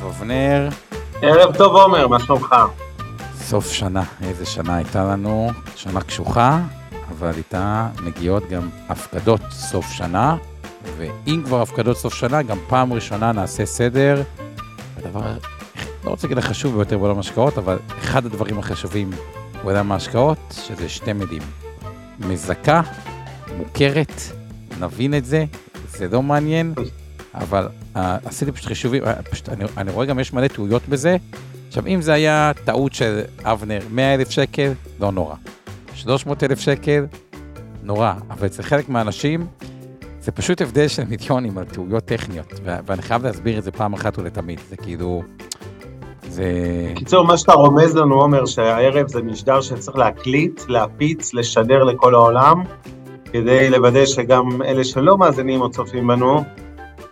ערב אבנר. ערב טוב, עומר, מה שלומך? סוף שנה, איזה שנה הייתה לנו, שנה קשוחה, אבל איתה מגיעות גם הפקדות סוף שנה, ואם כבר הפקדות סוף שנה, גם פעם ראשונה נעשה סדר. הדבר, לא רוצה להגיד החשוב ביותר בעולם ההשקעות, אבל אחד הדברים החשובים בעולם ההשקעות, שזה שתי מילים. מזכה, מוכרת, נבין את זה, זה לא מעניין, אבל uh, עשיתי פשוט חישובים, uh, פשוט, אני, אני רואה גם יש מלא טעויות בזה. עכשיו, אם זה היה טעות של אבנר, 100 אלף שקל, לא נורא. 300 אלף שקל, נורא. אבל אצל חלק מהאנשים, זה פשוט הבדל של מיליונים על טעויות טכניות, ואני חייב להסביר את זה פעם אחת ולתמיד. זה כאילו... זה... בקיצור, מה שאתה רומז לנו, עומר, שהערב זה משדר שצריך להקליט, להפיץ, לשדר לכל העולם, כדי לוודא שגם אלה שלא מאזינים או צופים בנו,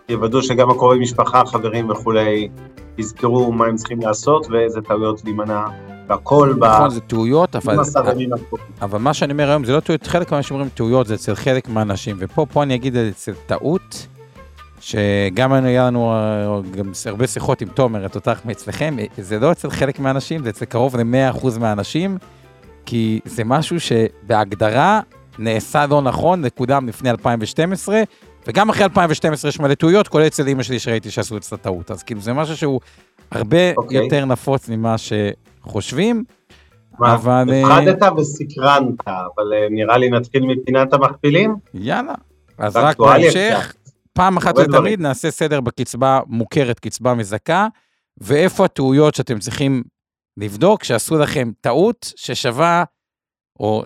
יוודאו שגם הקרובי משפחה, חברים וכולי, יזכרו מה הם צריכים לעשות ואיזה טעויות להימנע והכל ב... נכון, זה טעויות, אבל... אבל מה שאני אומר היום זה לא טעויות, חלק מהאנשים אומרים טעויות, זה אצל חלק מהאנשים, ופה פה אני אגיד אצל טעות, שגם היה לנו אה, גם הרבה שיחות עם תומר, את אותך מאצלכם, זה לא אצל חלק מהאנשים, זה אצל קרוב ל-100% מהאנשים, כי זה משהו שבהגדרה נעשה לא נכון, זה קודם לפני 2012, וגם אחרי 2012 יש מלא טעויות, כולל אצל אמא שלי שראיתי שעשו את הטעות. אז כאילו זה משהו שהוא הרבה okay. אוקיי. יותר נפוץ ממה שחושבים. מה, אבל... הפחדת אה, וסקרנת, אבל אה, נראה לי נתחיל מפינת המכפילים? יאללה. אז רק בהמשך, פעם אחת ותמיד נעשה סדר בקצבה מוכרת, קצבה מזכה, ואיפה הטעויות שאתם צריכים לבדוק, שעשו לכם טעות ששווה, או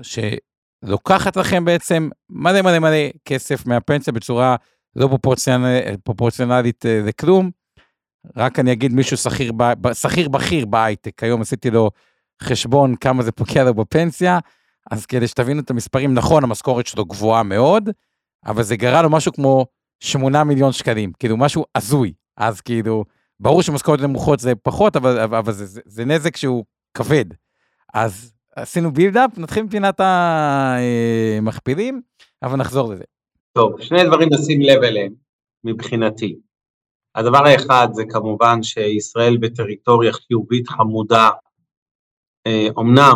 שלוקחת לכם בעצם מלא מלא מלא כסף מהפנסיה בצורה לא פרופורציונל, פרופורציונלית אה, לכלום. רק אני אגיד מישהו שכיר, שכיר בכיר בהייטק, היום עשיתי לו חשבון כמה זה פוגע לו בפנסיה, אז כדי שתבינו את המספרים, נכון, המשכורת שלו גבוהה מאוד, אבל זה גרע לו משהו כמו 8 מיליון שקלים, כאילו משהו הזוי. אז כאילו, ברור שמשכורת נמוכות זה פחות, אבל, אבל זה, זה, זה נזק שהוא כבד. אז עשינו בילדאפ, נתחיל מפינת המכפילים, אבל נחזור לזה. טוב, שני דברים לשים לב אליהם, מבחינתי. הדבר האחד זה כמובן שישראל בטריטוריה חיובית חמודה, אומנם אה,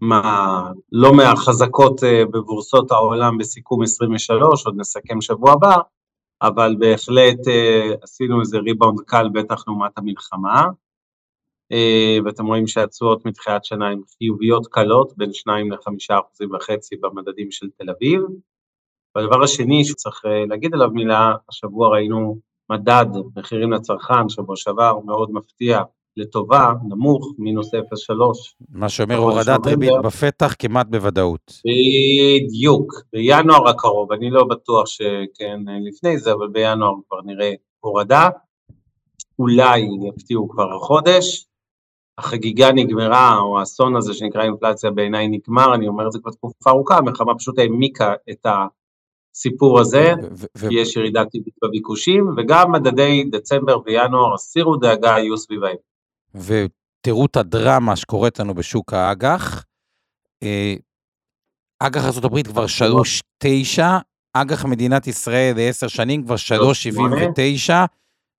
מה, לא מהחזקות אה, בבורסות העולם בסיכום 23, עוד נסכם שבוע הבא, אבל בהחלט אה, עשינו איזה ריבאונד קל בטח לעומת המלחמה, ואתם רואים שהתשואות מתחילת שנה הן חיוביות קלות, בין 2 ל-5 אחוזים וחצי במדדים של תל אביב. והדבר השני שצריך להגיד עליו מילה, השבוע ראינו מדד מחירים לצרכן, שבוע שעבר מאוד מפתיע, לטובה, נמוך, מינוס 0.3. מה שאומר הורדת ריבית בפתח כמעט בוודאות. בדיוק, בינואר הקרוב, אני לא בטוח שכן לפני זה, אבל בינואר כבר נראה הורדה. אולי יפתיעו כבר החודש. החגיגה נגמרה, או האסון הזה שנקרא אינפלציה בעיניי נגמר, אני אומר את זה כבר תקופה ארוכה, המלחמה פשוט העמיקה את הסיפור הזה, יש ירידה טבעית בביקושים, וגם מדדי דצמבר וינואר, הסירו דאגה, יהיו סביבהם. ותראו את הדרמה שקורית לנו בשוק האג"ח. אה, אג"ח ארה"ב כבר 3.9, אג"ח מדינת ישראל לעשר שנים כבר 3.79,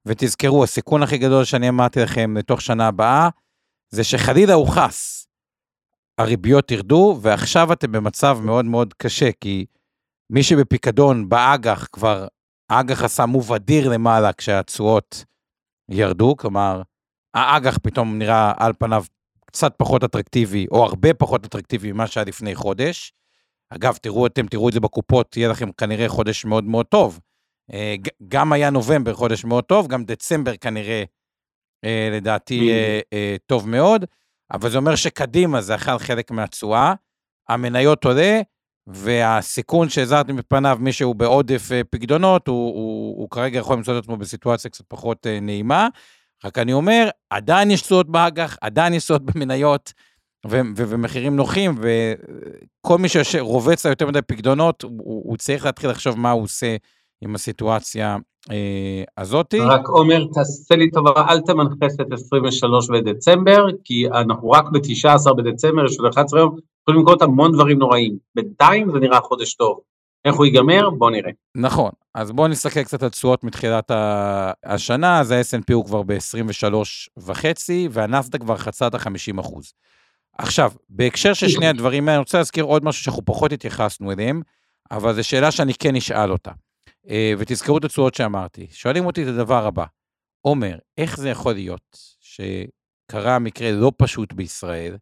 ותזכרו, הסיכון הכי גדול שאני אמרתי לכם לתוך שנה הבאה, זה שחלילה הוא חס. הריביות ירדו, ועכשיו אתם במצב מאוד מאוד קשה, כי מי שבפיקדון באג"ח כבר, האג"ח עשה מוב אדיר למעלה כשהתשואות ירדו, כלומר, האג"ח פתאום נראה על פניו קצת פחות אטרקטיבי, או הרבה פחות אטרקטיבי ממה שהיה לפני חודש. אגב, תראו, אתם תראו את זה בקופות, יהיה לכם כנראה חודש מאוד מאוד טוב. אה, גם היה נובמבר חודש מאוד טוב, גם דצמבר כנראה, אה, לדעתי, אה, טוב מאוד, אבל זה אומר שקדימה זה אכל חלק מהתשואה, המניות עולה, והסיכון שהזהרתי מפניו, מי שהוא בעודף אה, פקדונות, הוא, הוא, הוא כרגע יכול למצוא את עצמו בסיטואציה קצת פחות אה, נעימה. רק אני אומר, עדיין יש תשואות באג"ח, עדיין יש תשואות במניות, ו- ו- ומחירים נוחים, וכל מי שרובץ לה יותר מדי פקדונות, הוא, הוא צריך להתחיל לחשוב מה הוא עושה עם הסיטואציה אה, הזאתי. רק עומר, תעשה לי טובה, אל תמנחס את 23 בדצמבר, כי אנחנו רק ב-19 בדצמבר, יש עוד 11 יום, יכולים לקרות המון דברים נוראים. בינתיים זה נראה חודש טוב. איך הוא ייגמר? בוא נראה. נכון, אז בואו נסתכל קצת על תשואות מתחילת השנה, אז ה-S&P הוא כבר ב-23.5, והנסדק כבר חצה את ה-50 אחוז. עכשיו, בהקשר של שני הדברים האלה, אני רוצה להזכיר עוד משהו שאנחנו פחות התייחסנו אליהם, אבל זו שאלה שאני כן אשאל אותה. אה, ותזכרו את התשואות שאמרתי. שואלים אותי את הדבר הבא, עומר, איך זה יכול להיות שקרה מקרה לא פשוט בישראל,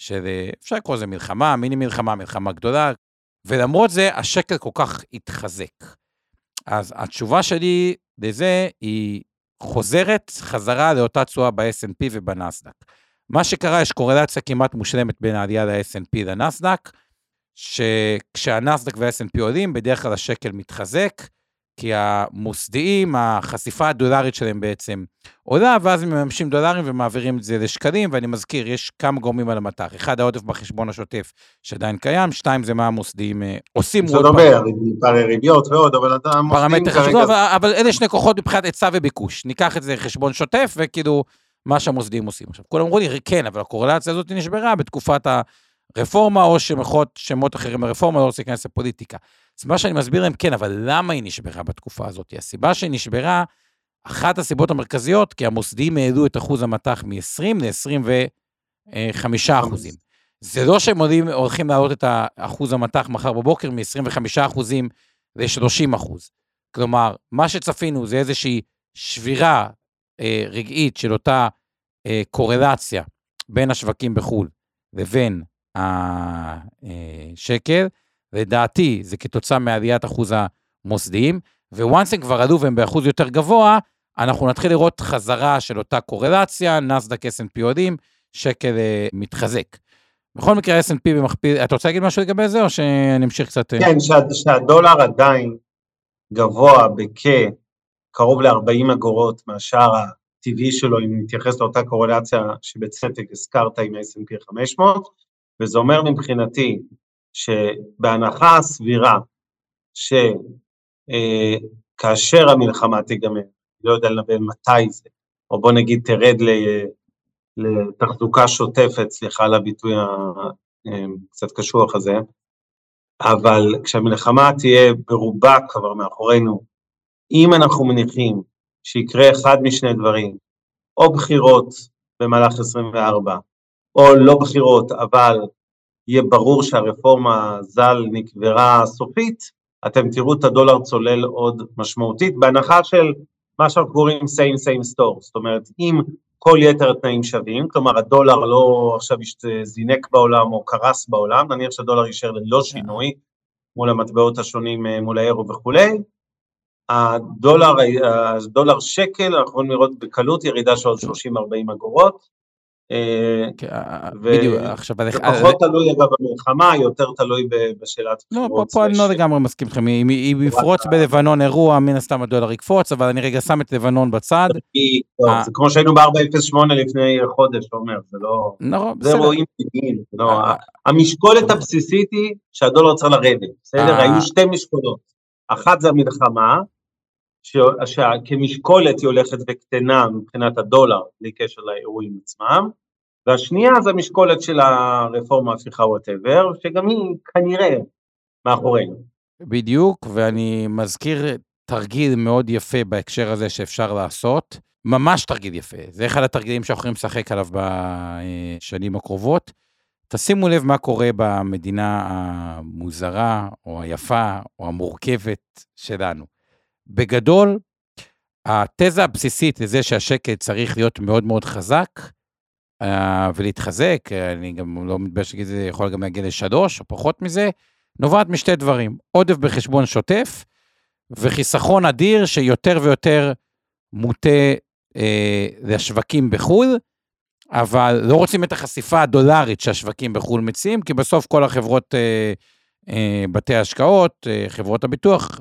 שאפשר לקרוא לזה מלחמה, מיני מלחמה, מלחמה גדולה, ולמרות זה השקל כל כך התחזק. אז התשובה שלי לזה היא חוזרת חזרה לאותה תשואה ב-S&P ובנסדק. מה שקרה, יש קורלציה כמעט מושלמת בין העלייה ל-S&P לנסדק, שכשהנסדק וה-S&P עולים, בדרך כלל השקל מתחזק, כי המוסדיים, החשיפה הדולרית שלהם בעצם עולה, ואז הם מממשים דולרים ומעבירים את זה לשקלים, ואני מזכיר, יש כמה גורמים על המטח. אחד, העודף בחשבון השוטף שעדיין קיים, שתיים, זה מה המוסדיים אה, עושים. זה אומר, פערי ריביות ועוד, אבל אתה המוסדיים כרגע... אבל, אבל אלה שני כוחות מבחינת היצע וביקוש. ניקח את זה חשבון שוטף, וכאילו, מה שהמוסדיים עושים. עכשיו, כולם אמרו לי, כן, אבל הקורלציה הזאת נשברה בתקופת הרפורמה, או שמות, שמות אחרים ברפורמה, לא רוצה להיכנס לפוליטיקה. מה שאני מסביר להם, כן, אבל למה היא נשברה בתקופה הזאת? הסיבה שהיא נשברה, אחת הסיבות המרכזיות, כי המוסדיים העלו את אחוז המטח מ-20 ל-25 אחוזים. זה לא שהם עולים, הולכים להעלות את אחוז המטח מחר בבוקר מ-25 אחוזים ל-30 אחוז. כלומר, מה שצפינו זה איזושהי שבירה אה, רגעית של אותה אה, קורלציה בין השווקים בחו"ל לבין השקל, לדעתי זה כתוצאה מעליית אחוז המוסדיים, וואנס הם כבר עלו והם באחוז יותר גבוה, אנחנו נתחיל לראות חזרה של אותה קורלציה, נסדק S&P עולים, שקל uh, מתחזק. בכל מקרה S&P במכפיל, אתה רוצה להגיד משהו לגבי זה או שאני אמשיך קצת? אה? כן, שה, שהדולר עדיין גבוה בכקרוב ל-40 אגורות מהשאר הטבעי שלו, אם נתייחס לאותה קורלציה שבצדק הזכרת עם ה-S&P 500, וזה אומר מבחינתי שבהנחה הסבירה שכאשר אה, המלחמה תיגמר, לא יודע לנבא מתי זה, או בוא נגיד תרד לתחזוקה שוטפת, סליחה על הביטוי הקצת אה, קשוח הזה, אבל כשהמלחמה תהיה ברובה כבר מאחורינו, אם אנחנו מניחים שיקרה אחד משני דברים, או בחירות במהלך 24, או לא בחירות, אבל יהיה ברור שהרפורמה ז"ל נקברה סופית, אתם תראו את הדולר צולל עוד משמעותית, בהנחה של מה שאנחנו קוראים same same store, זאת אומרת, אם כל יתר התנאים שווים, כלומר הדולר לא עכשיו זינק בעולם או קרס בעולם, נניח שהדולר יישאר ללא שינוי מול המטבעות השונים, אה, מול האירו וכולי, הדולר, הדולר שקל, אנחנו יכולים לראות בקלות ירידה של עוד 30-40 אגורות, אה, כן, בדיוק, עכשיו... זה פחות תלוי אגב במלחמה, יותר תלוי בשאלת לא, פה אני לא לגמרי מסכים איתכם, אם יפרוץ בלבנון אירוע, מן הסתם הדולר יקפוץ, אבל אני רגע שם את לבנון בצד. אה, זה כמו שהיינו ב-408 לפני חודש, אומר, זה לא... נכון, זה אירועים טבעיים, לא, אה, המשקולת הבסיסית היא שהדולר צריך לרדת, בסדר? היו שתי משקולות, אחת זה המלחמה, שכמשקולת היא הולכת וקטנה מבחינת הדולר, בלי קשר לאירועים עצמם, והשנייה זה המשקולת של הרפורמה, הפיכה וואטאבר, שגם היא כנראה מאחורינו. בדיוק, ואני מזכיר תרגיל מאוד יפה בהקשר הזה שאפשר לעשות, ממש תרגיל יפה, זה אחד התרגילים שאנחנו יכולים לשחק עליו בשנים הקרובות. תשימו לב מה קורה במדינה המוזרה, או היפה, או המורכבת שלנו. בגדול, התזה הבסיסית לזה שהשקל צריך להיות מאוד מאוד חזק uh, ולהתחזק, אני גם לא מתבייש להגיד, זה יכול גם להגיע לשלוש או פחות מזה, נובעת משתי דברים, עודף בחשבון שוטף וחיסכון אדיר שיותר ויותר מוטה uh, לשווקים בחו"ל, אבל לא רוצים את החשיפה הדולרית שהשווקים בחו"ל מציעים, כי בסוף כל החברות uh, אה, בתי השקעות, אה, חברות הביטוח,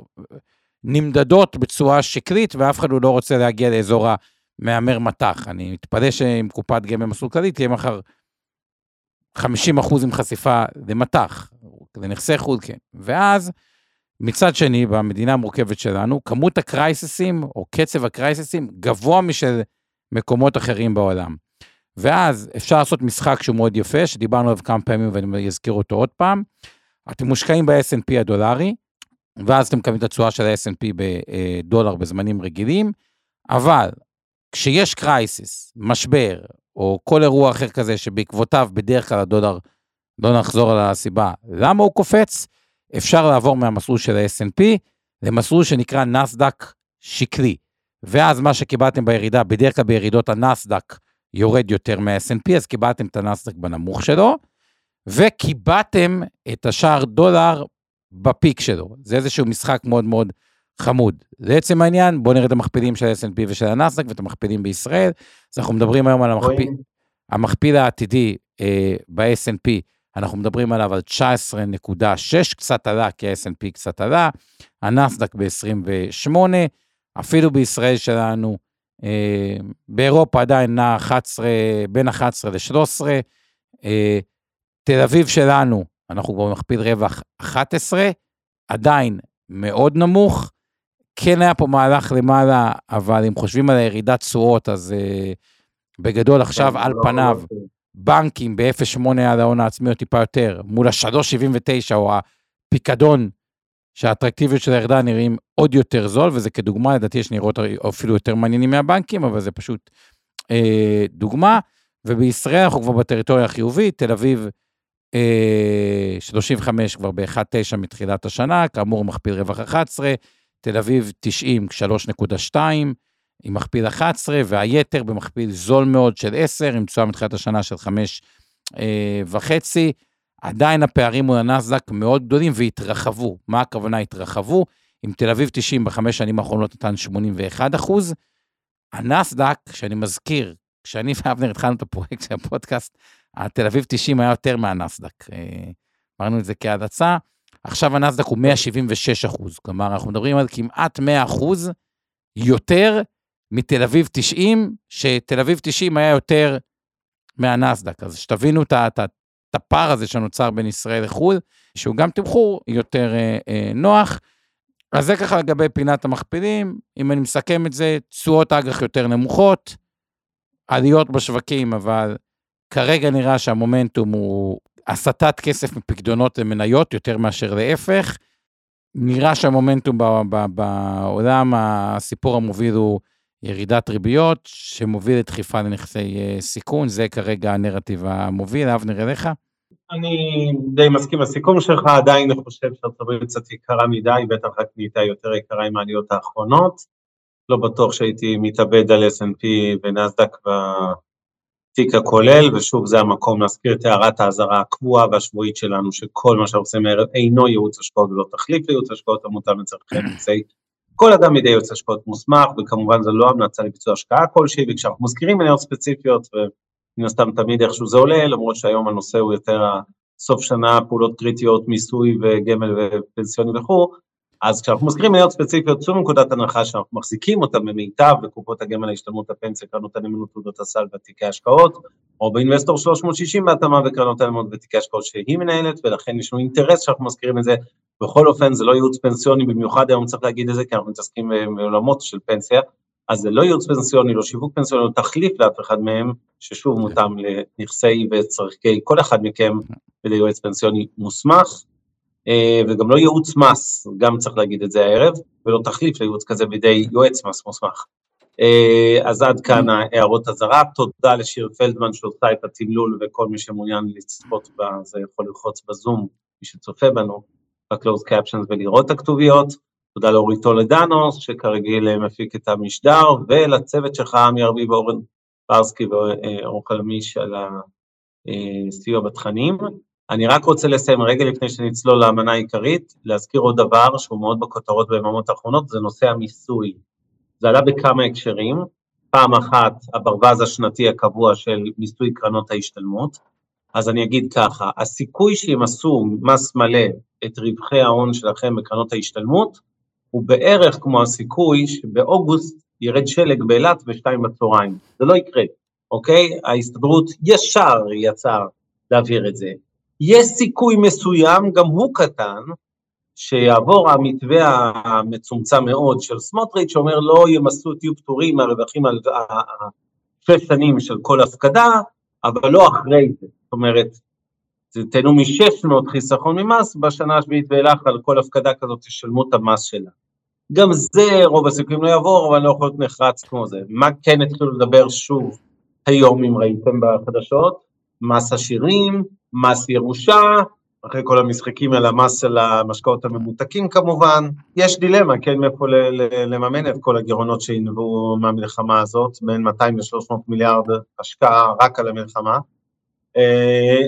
נמדדות בצורה שקרית, ואף אחד לא רוצה להגיע לאזור המהמר מטח. אני מתפלא שעם קופת גמל מסלול כללי תהיה מחר 50 אחוז עם חשיפה למטח, לנכסי חו"ל, כן. ואז, מצד שני, במדינה המורכבת שלנו, כמות הקרייססים, או קצב הקרייססים, גבוה משל מקומות אחרים בעולם. ואז אפשר לעשות משחק שהוא מאוד יפה, שדיברנו עליו כמה פעמים ואני אזכיר אותו עוד פעם. אתם מושקעים ב-S&P הדולרי, ואז אתם מקבלים את התשואה של ה-S&P בדולר בזמנים רגילים, אבל כשיש קרייסיס, משבר, או כל אירוע אחר כזה שבעקבותיו בדרך כלל הדולר, לא נחזור על הסיבה, למה הוא קופץ? אפשר לעבור מהמסלול של ה-S&P למסלול שנקרא נסדק שקרי. ואז מה שקיבלתם בירידה, בדרך כלל בירידות הנסדק יורד יותר מה-S&P, אז קיבלתם את הנסדק בנמוך שלו, וקיבעתם את השער דולר בפיק שלו. זה איזשהו משחק מאוד מאוד חמוד. לעצם העניין, בואו נראה את המכפילים של ה-S&P ושל הנסדק ואת המכפילים בישראל. אז אנחנו מדברים היום על המכפיל, המכפיל העתידי אה, ב-S&P, אנחנו מדברים עליו על 19.6, קצת עלה, כי ה-S&P קצת עלה, הנסדק ב-28, אפילו בישראל שלנו, אה, באירופה עדיין נע 11, בין 11 ל-13, אה, תל אביב שלנו, אנחנו כבר מכפיל רווח 11, עדיין מאוד נמוך. כן היה פה מהלך למעלה, אבל אם חושבים על הירידת תשואות, אז uh, בגדול עכשיו כן, על לא, פניו, לא, בנקים ב-0.8 על ההון העצמי או טיפה יותר, מול ה-3.79 או הפיקדון, שהאטרקטיביות של הירידה נראים עוד יותר זול, וזה כדוגמה, לדעתי יש נראות אפילו יותר מעניינים מהבנקים, אבל זה פשוט אה, דוגמה. ובישראל אנחנו כבר בטריטוריה החיובית, תל אביב 35 אה, כבר ב-1.9 מתחילת השנה, כאמור מכפיל רווח 11, תל אביב 90, 3.2 עם מכפיל 11, והיתר במכפיל זול מאוד של 10, עם תשואה מתחילת השנה של 5 אה. עדיין הפערים מול הנסדק מאוד גדולים והתרחבו. מה הכוונה התרחבו? עם תל אביב 90 בחמש שנים האחרונות נתן 81 אחוז. הנסדק, שאני מזכיר, כשאני ואבנר התחלנו את הפרויקט של הפודקאסט, התל אביב 90 היה יותר מהנסדק. אה, אמרנו את זה כהדצה. עכשיו הנסדק הוא 176 אחוז, כלומר, אנחנו מדברים על כמעט 100 אחוז יותר מתל אביב 90, שתל אביב 90 היה יותר מהנסדק. אז שתבינו את הפער הזה שנוצר בין ישראל לחו"ל, שהוא גם תמחור יותר אה, אה, נוח. אז זה ככה לגבי פינת המכפילים. אם אני מסכם את זה, תשואות אג"ח יותר נמוכות, עליות בשווקים, אבל כרגע נראה שהמומנטום הוא הסטת כסף מפקדונות למניות יותר מאשר להפך. נראה שהמומנטום בעולם, הסיפור המוביל הוא ירידת ריביות, שמוביל לדחיפה לנכסי אה, סיכון, זה כרגע הנרטיב המוביל. אבנר, אליך? אני די מסכים לסיכום שלך, עדיין אני חושב שארצות הברית קצת יקרה מדי, בטח רק נהייתה יותר יקרה עם העליות האחרונות. לא בטוח שהייתי מתאבד על S&P ונסדק התיק הכולל, ושוב זה המקום להזכיר את הערת האזהרה הקבועה והשבועית שלנו, שכל מה שאנחנו עושים הערב אינו ייעוץ השקעות ולא תחליף לייעוץ השקעות המותאם לצרכי נכסי כל אדם מידי ייעוץ השקעות מוסמך, וכמובן זה לא המלצה לביצוע השקעה כלשהי, וכשאנחנו מזכירים מניות ספציפיות, ומן הסתם תמיד איכשהו זה עולה, למרות שהיום הנושא הוא יותר סוף שנה, פעולות קריטיות, מיסוי וגמל ופנסיוני וכו', אז כשאנחנו מזכירים מניות ספציפיות, צאו מנקודת הנחה שאנחנו מחזיקים אותן במיטב בקופות הגמל ההשתלמות הפנסיה, קרנות הנאמנות תעודות הסל ותיקי השקעות, או באינבסטור 360 בהתאמה וקרנות הנאמנות ותיקי השקעות שהיא מנהלת, ולכן יש לנו אינטרס שאנחנו מזכירים את זה. בכל אופן זה לא ייעוץ פנסיוני, במיוחד היום צריך להגיד את זה, כי אנחנו מתעסקים בעולמות של פנסיה, אז זה לא ייעוץ פנסיוני, לא שיווק פנסיוני, לא תחליף לאף אחד מהם, ששוב מותאם לנכסי וצרכי כל אחד מכם וליועץ פנסיוני מוסמך. אה, וגם לא ייעוץ מס, גם צריך להגיד את זה הערב, ולא תחליף לייעוץ כזה בידי יועץ מס מוסמך. אה, אז עד כאן הערות אזהרה, תודה לשיר פלדמן שעושה את התמלול וכל מי שמעוניין לצפות בזה יכול ללחוץ בזום, מי שצופה בנו, ב-closed captions ולראות את הכתוביות. תודה לאורית טולדנו, שכרגיל מפיק את המשדר, ולצוות שלך, עמי ארביב, אורן ברסקי ואורן חלמיש על הסיוע בתכנים. אני רק רוצה לסיים רגע לפני שנצלול לאמנה העיקרית, להזכיר עוד דבר שהוא מאוד בכותרות ביממות האחרונות, זה נושא המיסוי. זה עלה בכמה הקשרים, פעם אחת הברווז השנתי הקבוע של מיסוי קרנות ההשתלמות, אז אני אגיד ככה, הסיכוי עשו מס מלא את רווחי ההון שלכם בקרנות ההשתלמות, הוא בערך כמו הסיכוי שבאוגוסט ירד שלג באילת בשתיים בצהריים. זה לא יקרה, אוקיי? ההסתדרות ישר יצאה להעביר את זה. יש סיכוי מסוים, גם הוא קטן, שיעבור המתווה המצומצם מאוד של סמוטריץ', שאומר לא ימסו, תהיו פטורים מהרווחים על שש שנים של כל הפקדה, אבל לא אחרי זה. זאת אומרת, תהנו מ-600 חיסכון ממס, בשנה השביעית ואילך על כל הפקדה כזאת תשלמו את המס שלה. גם זה רוב הסיכויים לא יעבור, אבל לא יכול להיות נחרץ כמו זה. מה כן התחילו לדבר שוב היום, אם ראיתם בחדשות? מס עשירים, מס ירושה, אחרי כל המשחקים על המס של המשקאות הממותקים כמובן, יש דילמה, כן, מאיפה לממן את כל הגירעונות שינבעו מהמלחמה הזאת, בין 200 ל-300 מיליארד השקעה רק על המלחמה. אה,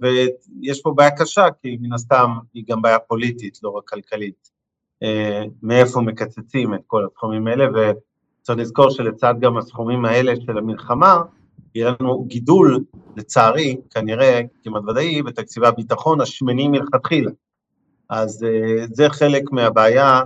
ויש פה בעיה קשה, כי מן הסתם היא גם בעיה פוליטית, לא רק כלכלית. אה, מאיפה מקצצים את כל הסכומים האלה, וצריך לזכור שלצד גם הסכומים האלה של המלחמה, יהיה לנו גידול, לצערי, כנראה כמעט ודאי, בתקציבי הביטחון השמנים מלכתחילה. אז uh, זה חלק מהבעיה,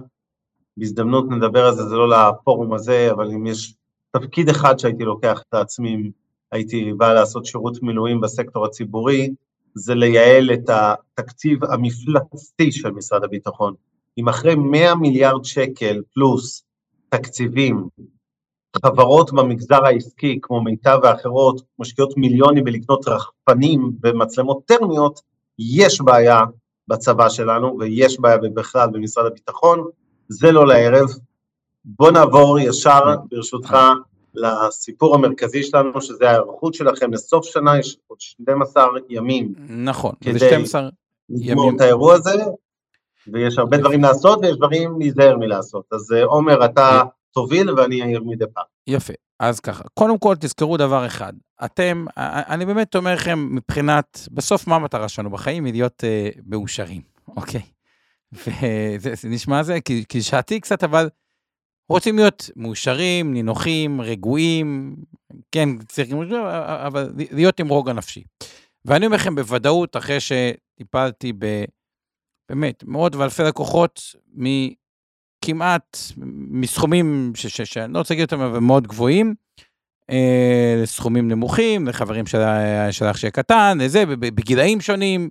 בהזדמנות נדבר על זה, זה לא לפורום הזה, אבל אם יש תפקיד אחד שהייתי לוקח את עצמי, הייתי בא לעשות שירות מילואים בסקטור הציבורי, זה לייעל את התקציב המפלצתי של משרד הביטחון. אם אחרי 100 מיליארד שקל פלוס תקציבים חברות במגזר העסקי, כמו מיטב ואחרות, משקיעות מיליונים בלקנות רחפנים ומצלמות טרמיות, יש בעיה בצבא שלנו, ויש בעיה בכלל במשרד הביטחון, זה לא לערב. בוא נעבור ישר, ברשותך, לסיפור המרכזי שלנו, שזה ההיערכות שלכם לסוף שנה, יש עוד 12 ימים. נכון, זה 12 ימים. כדי לגמור את האירוע הזה, ויש הרבה דברים לעשות ויש דברים להיזהר מלעשות. אז אה, עומר, אתה תוביל ואני אעיר מדי פעם. יפה, אז ככה, קודם כל תזכרו דבר אחד, אתם, אני באמת אומר לכם מבחינת, בסוף מה המטרה שלנו בחיים? היא להיות אה, מאושרים, אוקיי? וזה זה נשמע זה, כי, כי שעתי קצת, אבל רוצים להיות מאושרים, נינוחים, רגועים, כן, צריכים, אבל להיות עם רוגע נפשי. ואני אומר לכם בוודאות, אחרי שטיפלתי ב... באמת, מאות ואלפי לקוחות כמעט מסכומים שאני לא רוצה להגיד אותם, אבל מאוד גבוהים, אה, לסכומים נמוכים, לחברים של, של אח שלי הקטן, לזה, בגילאים שונים.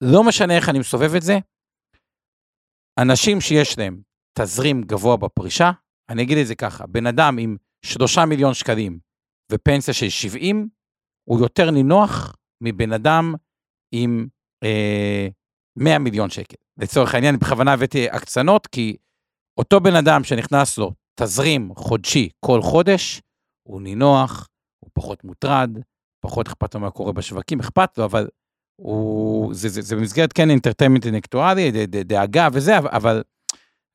לא משנה איך אני מסובב את זה, אנשים שיש להם תזרים גבוה בפרישה, אני אגיד את זה ככה, בן אדם עם שלושה מיליון שקלים ופנסיה של 70, הוא יותר נינוח מבן אדם עם אה, 100 מיליון שקל. לצורך העניין, בכוונה הבאתי הקצנות, כי אותו בן אדם שנכנס לו תזרים חודשי כל חודש, הוא נינוח, הוא פחות מוטרד, פחות אכפת לו מה קורה בשווקים, אכפת לו, אבל הוא, זה, זה, זה במסגרת כן אינטרטיימנט אינטלקטואלי, דאגה וזה, אבל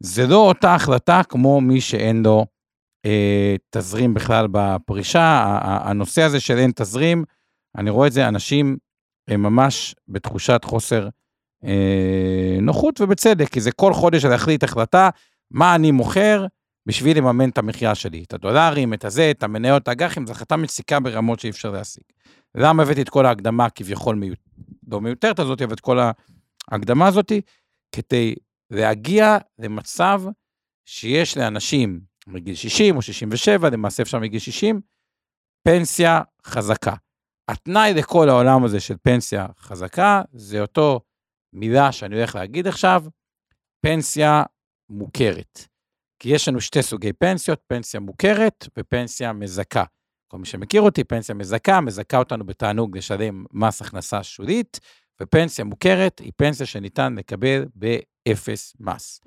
זה לא אותה החלטה כמו מי שאין לו אה, תזרים בכלל בפרישה. הנושא הזה של אין תזרים, אני רואה את זה, אנשים הם ממש בתחושת חוסר אה, נוחות, ובצדק, כי זה כל חודש להחליט החלטה מה אני מוכר בשביל לממן את המחיה שלי, את הדולרים, את הזה, את המניות, האג"חים, זו החלטה מציקה ברמות שאי אפשר להשיג. למה הבאתי את כל ההקדמה כביכול מיותר, לא מיותרת הזאת, אבל את כל ההקדמה הזאת, כדי להגיע למצב שיש לאנשים מגיל 60 או 67, למעשה אפשר מגיל 60, פנסיה חזקה. התנאי לכל העולם הזה של פנסיה חזקה, זה אותו מילה שאני הולך להגיד עכשיו, פנסיה מוכרת. כי יש לנו שתי סוגי פנסיות, פנסיה מוכרת ופנסיה מזכה. כל מי שמכיר אותי, פנסיה מזכה, מזכה אותנו בתענוג לשלם מס הכנסה שולית, ופנסיה מוכרת היא פנסיה שניתן לקבל באפס מס.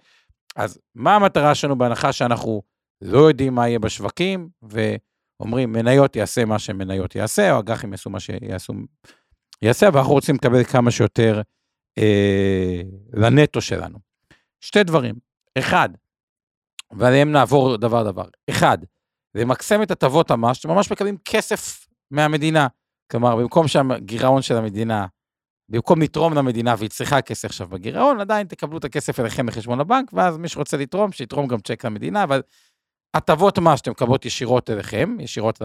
אז מה המטרה שלנו בהנחה שאנחנו לא יודעים מה יהיה בשווקים, ואומרים מניות יעשה מה שמניות יעשה, או אג"חים יעשו מה שיעשו, יעשה, ואנחנו רוצים לקבל כמה שיותר אה, לנטו שלנו. שתי דברים. אחד, ועליהם נעבור דבר דבר. אחד, למקסם את הטבות המס, שממש מקבלים כסף מהמדינה. כלומר, במקום שהגירעון של המדינה, במקום לתרום למדינה והיא צריכה כסף עכשיו בגירעון, עדיין תקבלו את הכסף אליכם לחשבון הבנק, ואז מי שרוצה לתרום, שיתרום גם צ'ק למדינה, אבל הטבות מס שאתם מקבלות ישירות אליכם, ישירות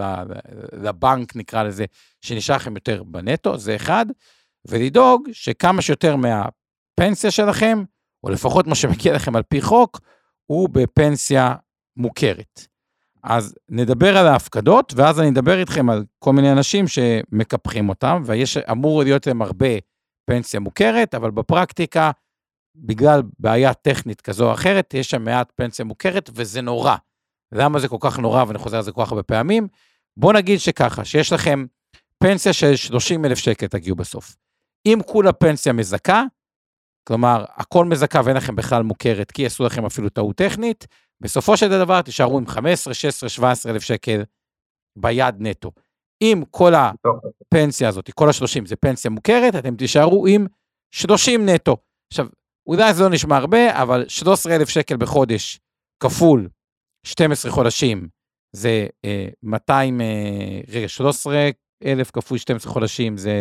לבנק נקרא לזה, שנשאר לכם יותר בנטו, זה אחד. ולדאוג שכמה שיותר מה... הפנסיה שלכם, או לפחות מה שמגיע לכם על פי חוק, הוא בפנסיה מוכרת. אז נדבר על ההפקדות, ואז אני אדבר איתכם על כל מיני אנשים שמקפחים אותם, ויש, אמור להיות להם הרבה פנסיה מוכרת, אבל בפרקטיקה, בגלל בעיה טכנית כזו או אחרת, יש שם מעט פנסיה מוכרת, וזה נורא. למה זה כל כך נורא, ואני חוזר על זה כל כך הרבה פעמים? בואו נגיד שככה, שיש לכם פנסיה של 30 אלף שקל תגיעו בסוף. אם כולה פנסיה מזכה, כלומר, הכל מזכה ואין לכם בכלל מוכרת, כי עשו לכם אפילו טעות טכנית, בסופו של דבר תישארו עם 15, 16, 17 אלף שקל ביד נטו. אם כל הפנסיה הזאת, כל ה-30 זה פנסיה מוכרת, אתם תישארו עם 30 נטו. עכשיו, אולי זה לא נשמע הרבה, אבל 13 אלף שקל בחודש כפול 12 חודשים, זה אה, 200, אה, רגע, 13 אלף כפול 12 חודשים זה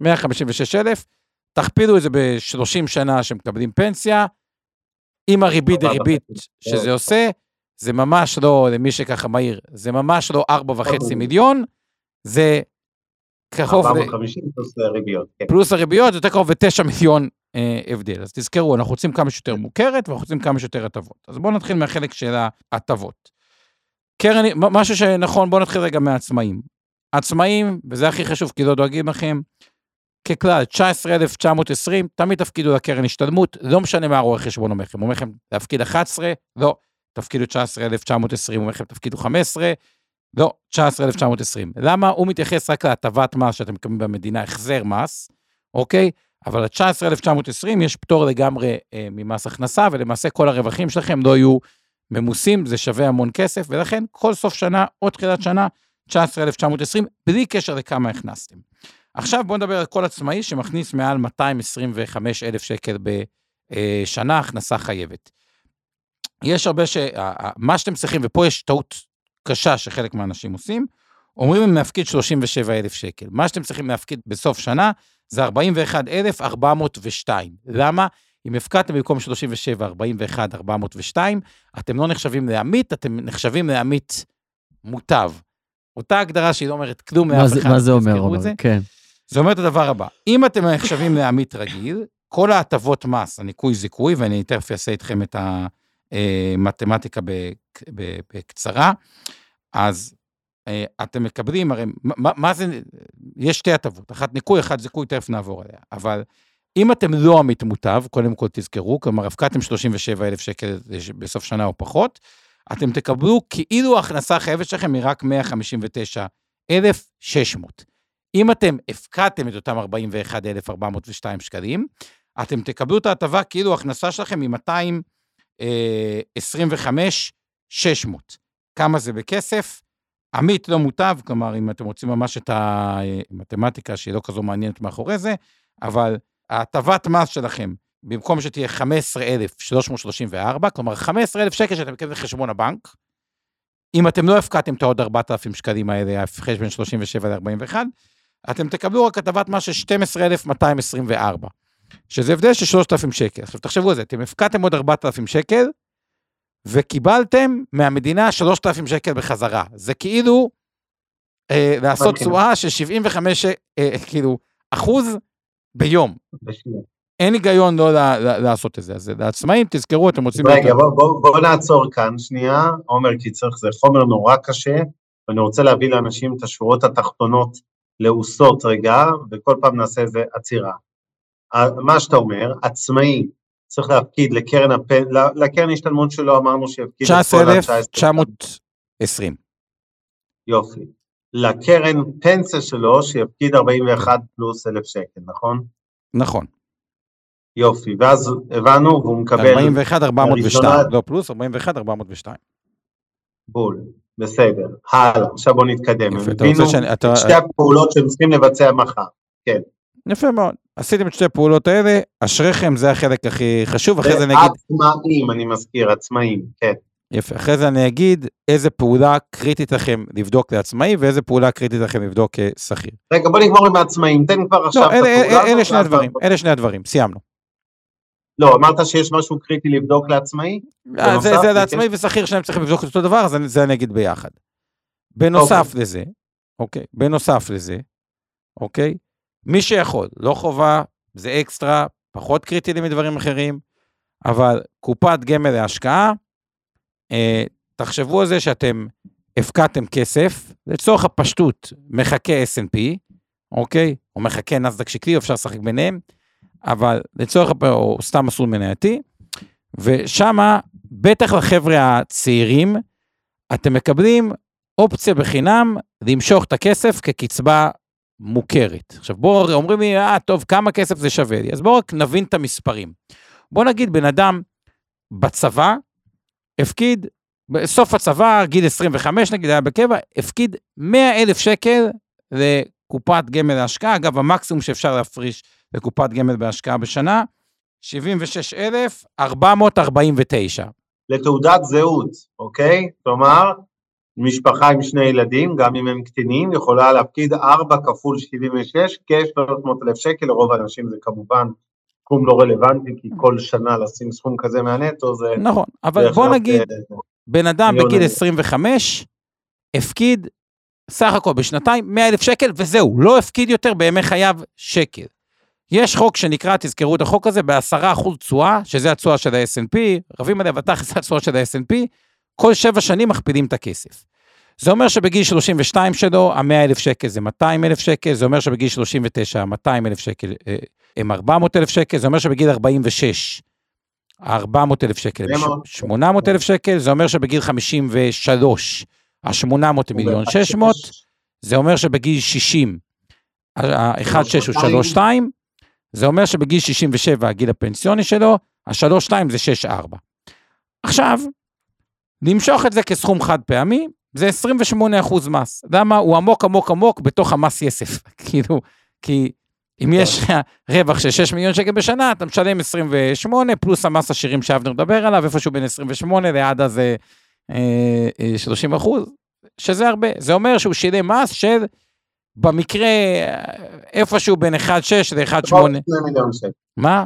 156 אלף, תכפילו את זה ב-30 שנה שמקבלים פנסיה, עם הריבית דריבית שזה עושה, זה ממש לא, למי שככה מהיר, זה ממש לא 4.5 מיליון, זה קרוב... 450 פלוס הריביות. כן. פלוס הריביות, יותר קרוב ל-9 מיליון אה, הבדל. אז תזכרו, אנחנו רוצים כמה שיותר מוכרת, ואנחנו רוצים כמה שיותר הטבות. אז בואו נתחיל מהחלק של ההטבות. קרן, משהו שנכון, בואו נתחיל רגע מהעצמאים. עצמאים, וזה הכי חשוב, כי לא דואגים לכם, ככלל, 19,920, תמיד תפקידו לקרן השתלמות, לא משנה מה רואה חשבון אומר לכם, אומר לכם להפקיד 11, לא, תפקידו 19,920, הוא אומר לכם תפקידו 15, לא, 19,920. למה? הוא מתייחס רק להטבת מס שאתם מקבלים במדינה, החזר מס, אוקיי? אבל ל-19,920 יש פטור לגמרי אה, ממס הכנסה, ולמעשה כל הרווחים שלכם לא יהיו ממוסים, זה שווה המון כסף, ולכן כל סוף שנה או תחילת שנה, 19,920, בלי קשר לכמה הכנסתם. עכשיו בואו נדבר על כל עצמאי שמכניס מעל 225 אלף שקל בשנה הכנסה חייבת. יש הרבה ש... מה שאתם צריכים, ופה יש טעות קשה שחלק מהאנשים עושים, אומרים אם להפקיד 37 אלף שקל. מה שאתם צריכים להפקיד בסוף שנה זה 41,402. למה? אם הפקדתם במקום 37, 41, 402, אתם לא נחשבים לעמית, אתם נחשבים לעמית מוטב. אותה הגדרה שהיא לא אומרת כלום מאף אחד. מה זה אומר, עומר? כן. זה אומר את הדבר הבא, אם אתם נחשבים לעמית רגיל, כל ההטבות מס, הניקוי זיכוי, ואני תכף אעשה איתכם את המתמטיקה בקצרה, אז אה, אתם מקבלים, הרי מה, מה זה, יש שתי הטבות, אחת ניקוי, אחת זיכוי, תכף נעבור עליה, אבל אם אתם לא עמית מוטב, קודם כל תזכרו, כלומר הפקדתם 37,000 שקל בסוף שנה או פחות, אתם תקבלו כאילו ההכנסה החייבת שלכם היא רק 159,600. אם אתם הפקדתם את אותם 41,402 שקלים, אתם תקבלו את ההטבה כאילו ההכנסה שלכם היא 225,600. כמה זה בכסף? עמית לא מוטב, כלומר, אם אתם רוצים ממש את המתמטיקה שהיא לא כזו מעניינת מאחורי זה, אבל ההטבת מס שלכם, במקום שתהיה 15,334, כלומר 15,000 שקל שאתם מקבלים לחשבון הבנק, אם אתם לא הפקדתם את העוד 4,000 שקלים האלה, ההפרש בין 37 ל-41, אתם תקבלו רק הטבת מס של 12,224, שזה הבדל של 3,000 שקל. עכשיו תחשבו על זה, אתם הפקדתם עוד 4,000 שקל, וקיבלתם מהמדינה 3,000 שקל בחזרה. זה כאילו אה, לעשות תשואה של 75, אה, כאילו, אחוז ביום. אין היגיון לא לעשות את זה. אז לעצמאים, תזכרו, אתם רוצים... רגע, בואו בוא, בוא נעצור כאן שנייה, עומר, כי צריך, זה חומר נורא קשה, ואני רוצה להביא לאנשים את השורות התחתונות לעוסות רגע, וכל פעם נעשה איזה עצירה. מה שאתה אומר, עצמאי צריך להפקיד לקרן הפן, לקרן השתלמות שלו אמרנו שיפקיד... 19,920. יופי. לקרן פנסיה שלו שיפקיד 41 פלוס אלף שקל, נכון? נכון. יופי, ואז הבנו והוא מקבל... 41, 402, לא פלוס, 41, 402. בול. בסדר, הלאה, עכשיו בוא נתקדם. יפה, אתה רוצה שאני... את שתי הפעולות שהם צריכים לבצע מחר, כן. יפה מאוד. עשיתם את שתי הפעולות האלה, אשריכם, זה החלק הכי חשוב, אחרי זה אני אגיד... עצמאים, אני מזכיר, עצמאים, כן. יפה, אחרי זה אני אגיד איזה פעולה קריטית לכם לבדוק לעצמאי ואיזה פעולה קריטית לכם לבדוק כשכיר. רגע, בוא נגמור עם העצמאים, תן כבר עכשיו לא, את הפעולה. אלה שני הדברים, אלה שני הדברים, סיימנו. לא, אמרת שיש משהו קריטי לבדוק לעצמאי? אה, זה, זה לעצמאי ושכיר שהם צריכים לבדוק את אותו דבר, אז זה אני אגיד ביחד. בנוסף אוקיי. לזה, אוקיי, בנוסף לזה, אוקיי, מי שיכול, לא חובה, זה אקסטרה, פחות קריטי לי מדברים אחרים, אבל קופת גמל להשקעה, אה, תחשבו על זה שאתם הפקדתם כסף, לצורך הפשטות, מחכה S&P, אוקיי? או מחכה נסדק שקלי, אפשר לשחק ביניהם, אבל לצורך, או סתם מסלול מנייתי, ושמה, בטח לחבר'ה הצעירים, אתם מקבלים אופציה בחינם למשוך את הכסף כקצבה מוכרת. עכשיו בואו, אומרים לי, אה, טוב, כמה כסף זה שווה לי? אז בואו רק נבין את המספרים. בואו נגיד, בן אדם בצבא, הפקיד, בסוף הצבא, גיל 25 נגיד, היה בקבע, הפקיד 100 אלף שקל לקופת גמל להשקעה. אגב, המקסימום שאפשר להפריש לקופת גמל בהשקעה בשנה, 76,449. לתעודת זהות, אוקיי? כלומר, משפחה עם שני ילדים, גם אם הם קטינים, יכולה להפקיד 4 כפול 76, כ-300,000 שקל, לרוב האנשים זה כמובן סכום לא רלוונטי, כי כל שנה לשים סכום כזה מהנטו זה... נכון, אבל בוא נגיד, אה, בן אדם בגיל 25, הפקיד סך הכל בשנתיים 100,000 שקל, וזהו, לא הפקיד יותר בימי חייו שקל. יש חוק שנקרא, תזכרו את החוק הזה, ב-10% תשואה, שזה התשואה של ה-S&P, רבים עליה בתכלס זה התשואה של ה-S&P, כל שבע שנים מכפילים את הכסף. זה אומר שבגיל 32 שלו, ה-100 אלף שקל זה 200 אלף שקל, זה אומר שבגיל 39, 200 אלף שקל אה, הם 400 אלף שקל, זה אומר שבגיל 46, 400 אלף שקל, 800 אלף שקל, זה אומר שבגיל 53, ה-800 מיליון 600, זה אומר שבגיל 60, ה-1.6 הוא 3.2, זה אומר שבגיל 67, הגיל הפנסיוני שלו, ה-3.2 זה 6.4. עכשיו, למשוך את זה כסכום חד פעמי, זה 28 אחוז מס. למה? הוא עמוק עמוק עמוק בתוך המס יסף. כאילו, כי אם יש רווח של 6 מיליון שקל בשנה, אתה משלם 28, פלוס המס השירים שאבנר מדבר עליו, איפשהו בין 28 לעד אז 30 אחוז, שזה הרבה. זה אומר שהוא שילם מס של, במקרה, איפשהו בין 1.6 ל-1.8. מה?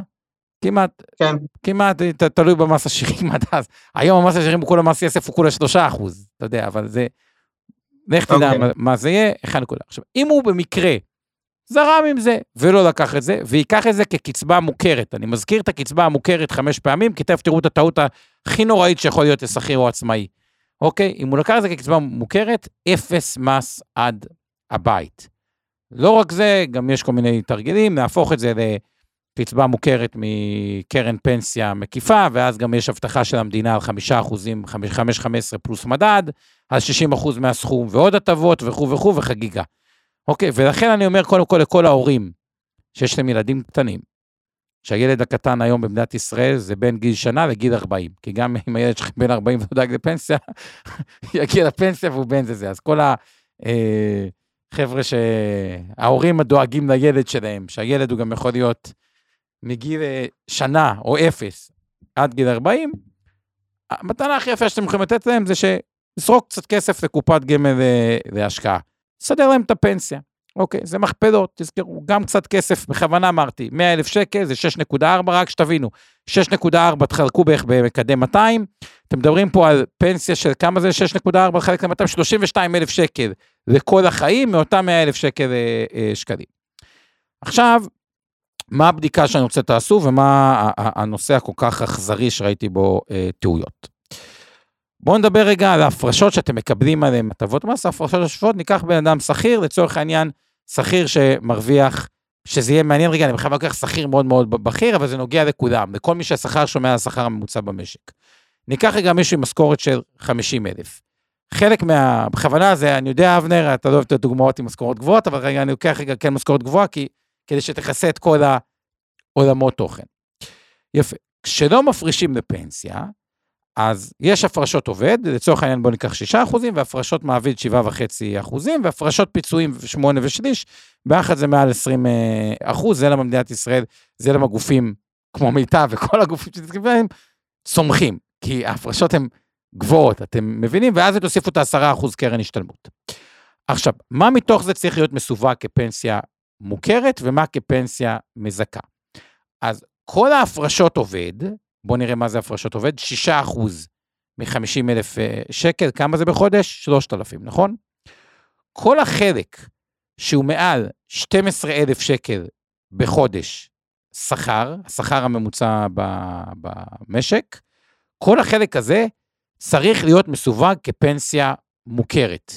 כמעט, כן. כמעט, ת, תלוי במס השירים עד אז. היום המס השירים הוא כולה מס יסף, הוא כולה שלושה אחוז, אתה יודע, אבל זה... לך תדע okay. מה, מה זה יהיה, אחד נקודה. עכשיו, אם הוא במקרה זרם עם זה ולא לקח את זה, וייקח את זה כקצבה מוכרת, אני מזכיר את הקצבה המוכרת חמש פעמים, כי תכף תראו את הטעות הכי נוראית שיכול להיות לשכיר או עצמאי. אוקיי? אם הוא לקח את זה כקצבה מוכרת, אפס מס עד הבית. לא רק זה, גם יש כל מיני תרגילים, נהפוך את זה ל... קצבה מוכרת מקרן פנסיה מקיפה, ואז גם יש הבטחה של המדינה על 5 אחוזים, 5-15 פלוס מדד, על 60 אחוז מהסכום ועוד הטבות וכו' וכו' וחגיגה. אוקיי, ולכן אני אומר קודם כל לכל ההורים שיש להם ילדים קטנים, שהילד הקטן היום במדינת ישראל זה בין גיל שנה לגיל 40, כי גם אם הילד שלכם בן 40 ולא דאג לפנסיה, יגיע לפנסיה והוא בן זה זה. אז כל החבר'ה אה, שההורים הדואגים לילד שלהם, שהילד הוא גם יכול להיות מגיל אה, שנה או אפס עד גיל 40, המתנה הכי יפה שאתם יכולים לתת להם זה שזרוק קצת כסף לקופת גמל אה, להשקעה. סדר להם את הפנסיה. אוקיי, זה מכפלות, תזכרו, גם קצת כסף, בכוונה אמרתי, 100 אלף שקל זה 6.4, רק שתבינו, 6.4 תחלקו בערך במקדם 200, אתם מדברים פה על פנסיה של כמה זה 6.4 חלק ל-200, 32 אלף שקל לכל החיים, מאותם 100 אלף שקל אה, אה, שקלים. עכשיו, מה הבדיקה שאני רוצה שתעשו ומה הנושא הכל כך אכזרי שראיתי בו אה, טעויות. בואו נדבר רגע על ההפרשות שאתם מקבלים עליהן הטבות מס, ההפרשות השוות, ניקח בן אדם שכיר, לצורך העניין, שכיר שמרוויח, שזה יהיה מעניין רגע, אני בכלל לוקח שכיר מאוד מאוד בכיר, אבל זה נוגע לכולם, לכל מי שהשכר שומע על השכר הממוצע במשק. ניקח רגע מישהו עם משכורת של 50 אלף. חלק מה... בכוונה זה, אני יודע, אבנר, אתה לא אוהב את הדוגמאות עם משכורות גבוהות, אבל רגע, אני לוקח רגע כן משכורת גבוהה, כי כדי שתכסה את כל העולמות תוכן. יפה. כשלא מפרישים לפנסיה, אז יש הפרשות עובד, לצורך העניין בואו ניקח 6 אחוזים, והפרשות מעביד 7.5 אחוזים, והפרשות פיצויים 8 ושליש, ביחד זה מעל 20 אה, אחוז, זה למה מדינת ישראל, זה למה גופים כמו מיטב וכל הגופים בהם, צומחים, כי ההפרשות הן גבוהות, אתם מבינים? ואז תוסיפו את ה-10 אחוז קרן השתלמות. עכשיו, מה מתוך זה צריך להיות מסווג כפנסיה מוכרת ומה כפנסיה מזכה. אז כל ההפרשות עובד, בואו נראה מה זה הפרשות עובד, 6% מ-50 אלף אה, שקל, כמה זה בחודש? 3,000, נכון? כל החלק שהוא מעל 12 אלף שקל בחודש, השכר, השכר הממוצע במשק, כל החלק הזה צריך להיות מסווג כפנסיה מוכרת.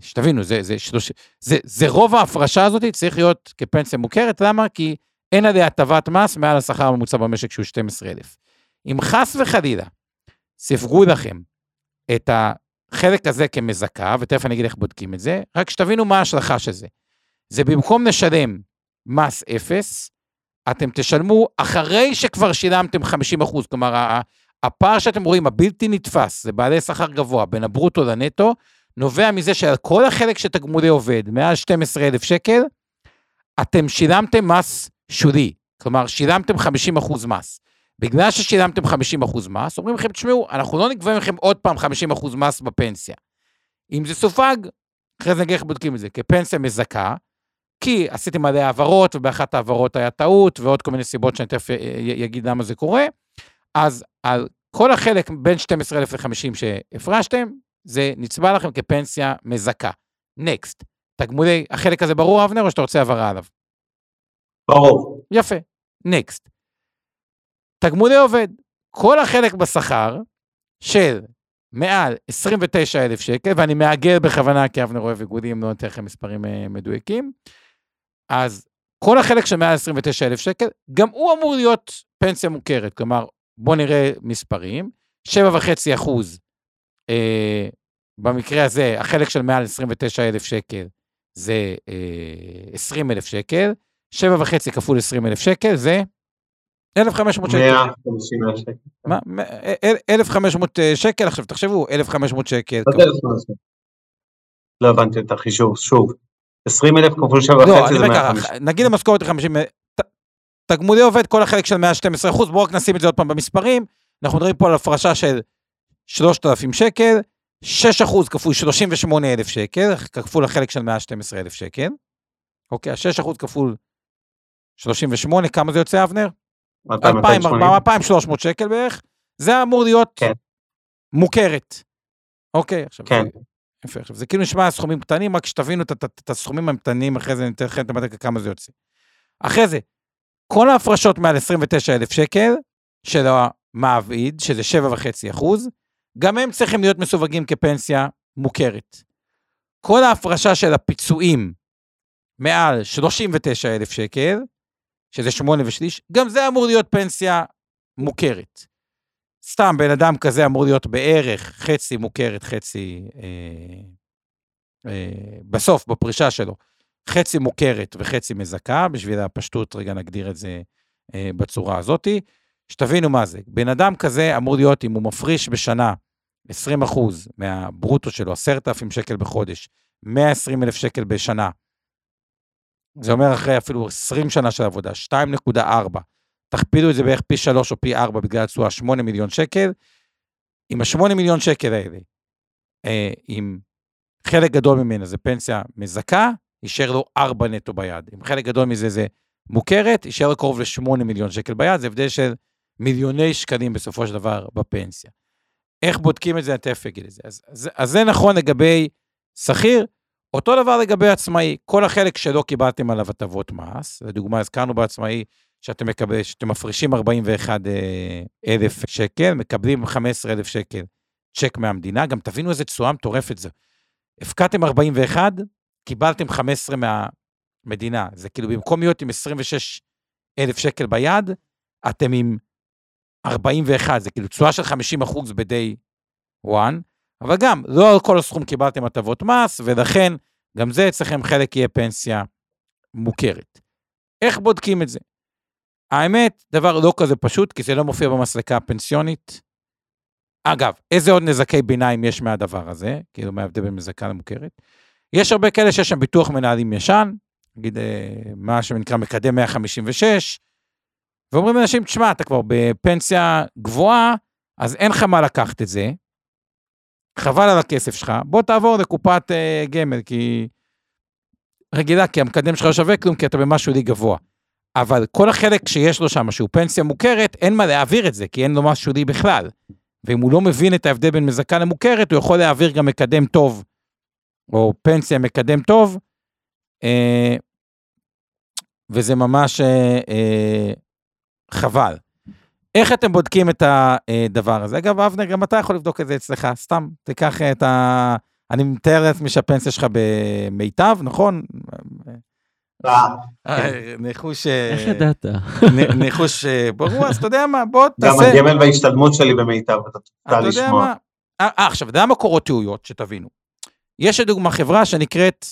שתבינו, זה, זה, שלוש, זה, זה רוב ההפרשה הזאת צריך להיות כפנסיה מוכרת, למה? כי אין עליה הטבת מס מעל השכר הממוצע במשק שהוא 12,000. אם חס וחלילה ספגו לכם את החלק הזה כמזכה, ותכף אני אגיד איך בודקים את זה, רק שתבינו מה ההשלכה של זה. זה במקום לשלם מס אפס, אתם תשלמו אחרי שכבר שילמתם 50 אחוז. כלומר, הפער שאתם רואים, הבלתי נתפס, זה בעלי שכר גבוה, בין הברוטו לנטו, נובע מזה שעל כל החלק של תגמולי עובד, מעל 12,000 שקל, אתם שילמתם מס שולי. כלומר, שילמתם 50 אחוז מס. בגלל ששילמתם 50 אחוז מס, אומרים לכם, תשמעו, אנחנו לא נגבה מכם עוד פעם 50 אחוז מס בפנסיה. אם זה סופג, אחרי זה נגיד איך בודקים את זה, כפנסיה מזכה, כי עשיתם מלא העברות, ובאחת ההעברות היה טעות, ועוד כל מיני סיבות שאני תכף אגיד למה זה קורה, אז על כל החלק בין 12,000 ל-50 שהפרשתם, זה נצבע לכם כפנסיה מזכה. נקסט. תגמולי, החלק הזה ברור, אבנר, או שאתה רוצה הבהרה עליו? ברור. יפה. נקסט. תגמולי עובד. כל החלק בשכר של מעל 29,000 שקל, ואני מעגל בכוונה, כי אבנר אוהב איגודים, לא נותן לכם מספרים אה, מדויקים, אז כל החלק של מעל 29,000 שקל, גם הוא אמור להיות פנסיה מוכרת. כלומר, בואו נראה מספרים, 7.5 אחוז, אה, במקרה הזה, החלק של מעל 29,000 שקל זה אה, 20,000 שקל, 7.5 כפול 20,000 שקל זה 1,500 שקל. 150 שקל. מה? 1,500 אה, שקל, עכשיו תחשבו, 1,500 שקל. לא הבנתי את החישוב, שוב. 20,000 כפול 7.5 לא, זה 150. נגיד המשכורת היא 50, תגמולי עובד, כל החלק של 112 אחוז, בואו רק נשים את זה עוד פעם במספרים. אנחנו מדברים פה על הפרשה של 3,000 שקל, 6 אחוז כפול 38,000 שקל, כפול החלק של 112,000 שקל. אוקיי, ה-6 אחוז כפול 38, כמה זה יוצא, אבנר? 2,300 שקל בערך. זה אמור להיות כן. מוכרת. אוקיי, עכשיו... כן. יפה, עכשיו זה כאילו נשמע סכומים קטנים, רק שתבינו את הסכומים הקטנים, אחרי זה אני אתן לכם את המדקה כמה זה יוצא. אחרי זה, כל ההפרשות מעל 29,000 שקל של המעביד, שזה 7.5 אחוז, גם הם צריכים להיות מסווגים כפנסיה מוכרת. כל ההפרשה של הפיצויים מעל 39,000 שקל, שזה שמונה ושליש, גם זה אמור להיות פנסיה מוכרת. סתם, בן אדם כזה אמור להיות בערך חצי מוכרת, חצי... אה, אה, בסוף, בפרישה שלו, חצי מוכרת וחצי מזכה, בשביל הפשטות, רגע נגדיר את זה אה, בצורה הזאתי. שתבינו מה זה. בן אדם כזה אמור להיות, אם הוא מפריש בשנה 20 אחוז מהברוטו שלו, 10,000 שקל בחודש, 120 אלף שקל בשנה, זה אומר אחרי אפילו 20 שנה של עבודה, 2.4. תכפילו את זה בערך פי 3 או פי 4 בגלל התשואה 8 מיליון שקל. עם ה-8 מיליון שקל האלה, אה, עם חלק גדול ממנה זה פנסיה מזכה, יישאר לו 4 נטו ביד. אם חלק גדול מזה זה מוכרת, יישאר לו קרוב ל-8 מיליון שקל ביד, זה הבדל של מיליוני שקלים בסופו של דבר בפנסיה. איך בודקים את זה, אני תכף אגיד את זה. אז, אז, אז זה נכון לגבי שכיר, אותו דבר לגבי עצמאי, כל החלק שלא קיבלתם עליו הטבות מס, לדוגמה, הזכרנו בעצמאי שאתם, מקבל, שאתם מפרישים 41 אה, אלף שקל, מקבלים 15 אלף שקל צ'ק מהמדינה, גם תבינו איזה תשואה מטורפת זה. הפקדתם 41, קיבלתם 15 מהמדינה. זה כאילו במקום להיות עם 26 אלף שקל ביד, אתם עם 41, זה כאילו תשואה של 50 אחוז ב-day one, אבל גם, לא על כל הסכום קיבלתם הטבות מס, ולכן גם זה אצלכם חלק יהיה פנסיה מוכרת. איך בודקים את זה? האמת, דבר לא כזה פשוט, כי זה לא מופיע במסלקה הפנסיונית. אגב, איזה עוד נזקי ביניים יש מהדבר הזה, כאילו מההבדל בין מזכה למוכרת? יש הרבה כאלה שיש שם ביטוח מנהלים ישן, נגיד אה, מה שנקרא מקדם 156, ואומרים לאנשים, תשמע, אתה כבר בפנסיה גבוהה, אז אין לך מה לקחת את זה, חבל על הכסף שלך, בוא תעבור לקופת uh, גמל, כי... רגילה, כי המקדם שלך לא שווה כלום, כי אתה במשהו די גבוה. אבל כל החלק שיש לו שם, שהוא פנסיה מוכרת, אין מה להעביר את זה, כי אין לו משהו די בכלל. ואם הוא לא מבין את ההבדל בין מזכה למוכרת, הוא יכול להעביר גם מקדם טוב, או פנסיה מקדם טוב, אה, וזה ממש אה, אה, חבל. איך אתם בודקים את הדבר הזה? אגב, אבנר, גם אתה יכול לבדוק את זה אצלך, סתם, תיקח את ה... אני מתאר לעצמי שהפנסיה שלך במיטב, נכון? אה, אה, ניחוש... איך ידעת? ניחוש ברור, אז אתה יודע מה, בוא תעשה... גם הגמל בהשתלמות שלי במיטב, אתה תוכל אתה יודע לשמוע. מה? אה, עכשיו, אתה יודע מה קורות טעויות, שתבינו. יש לדוגמה חברה שנקראת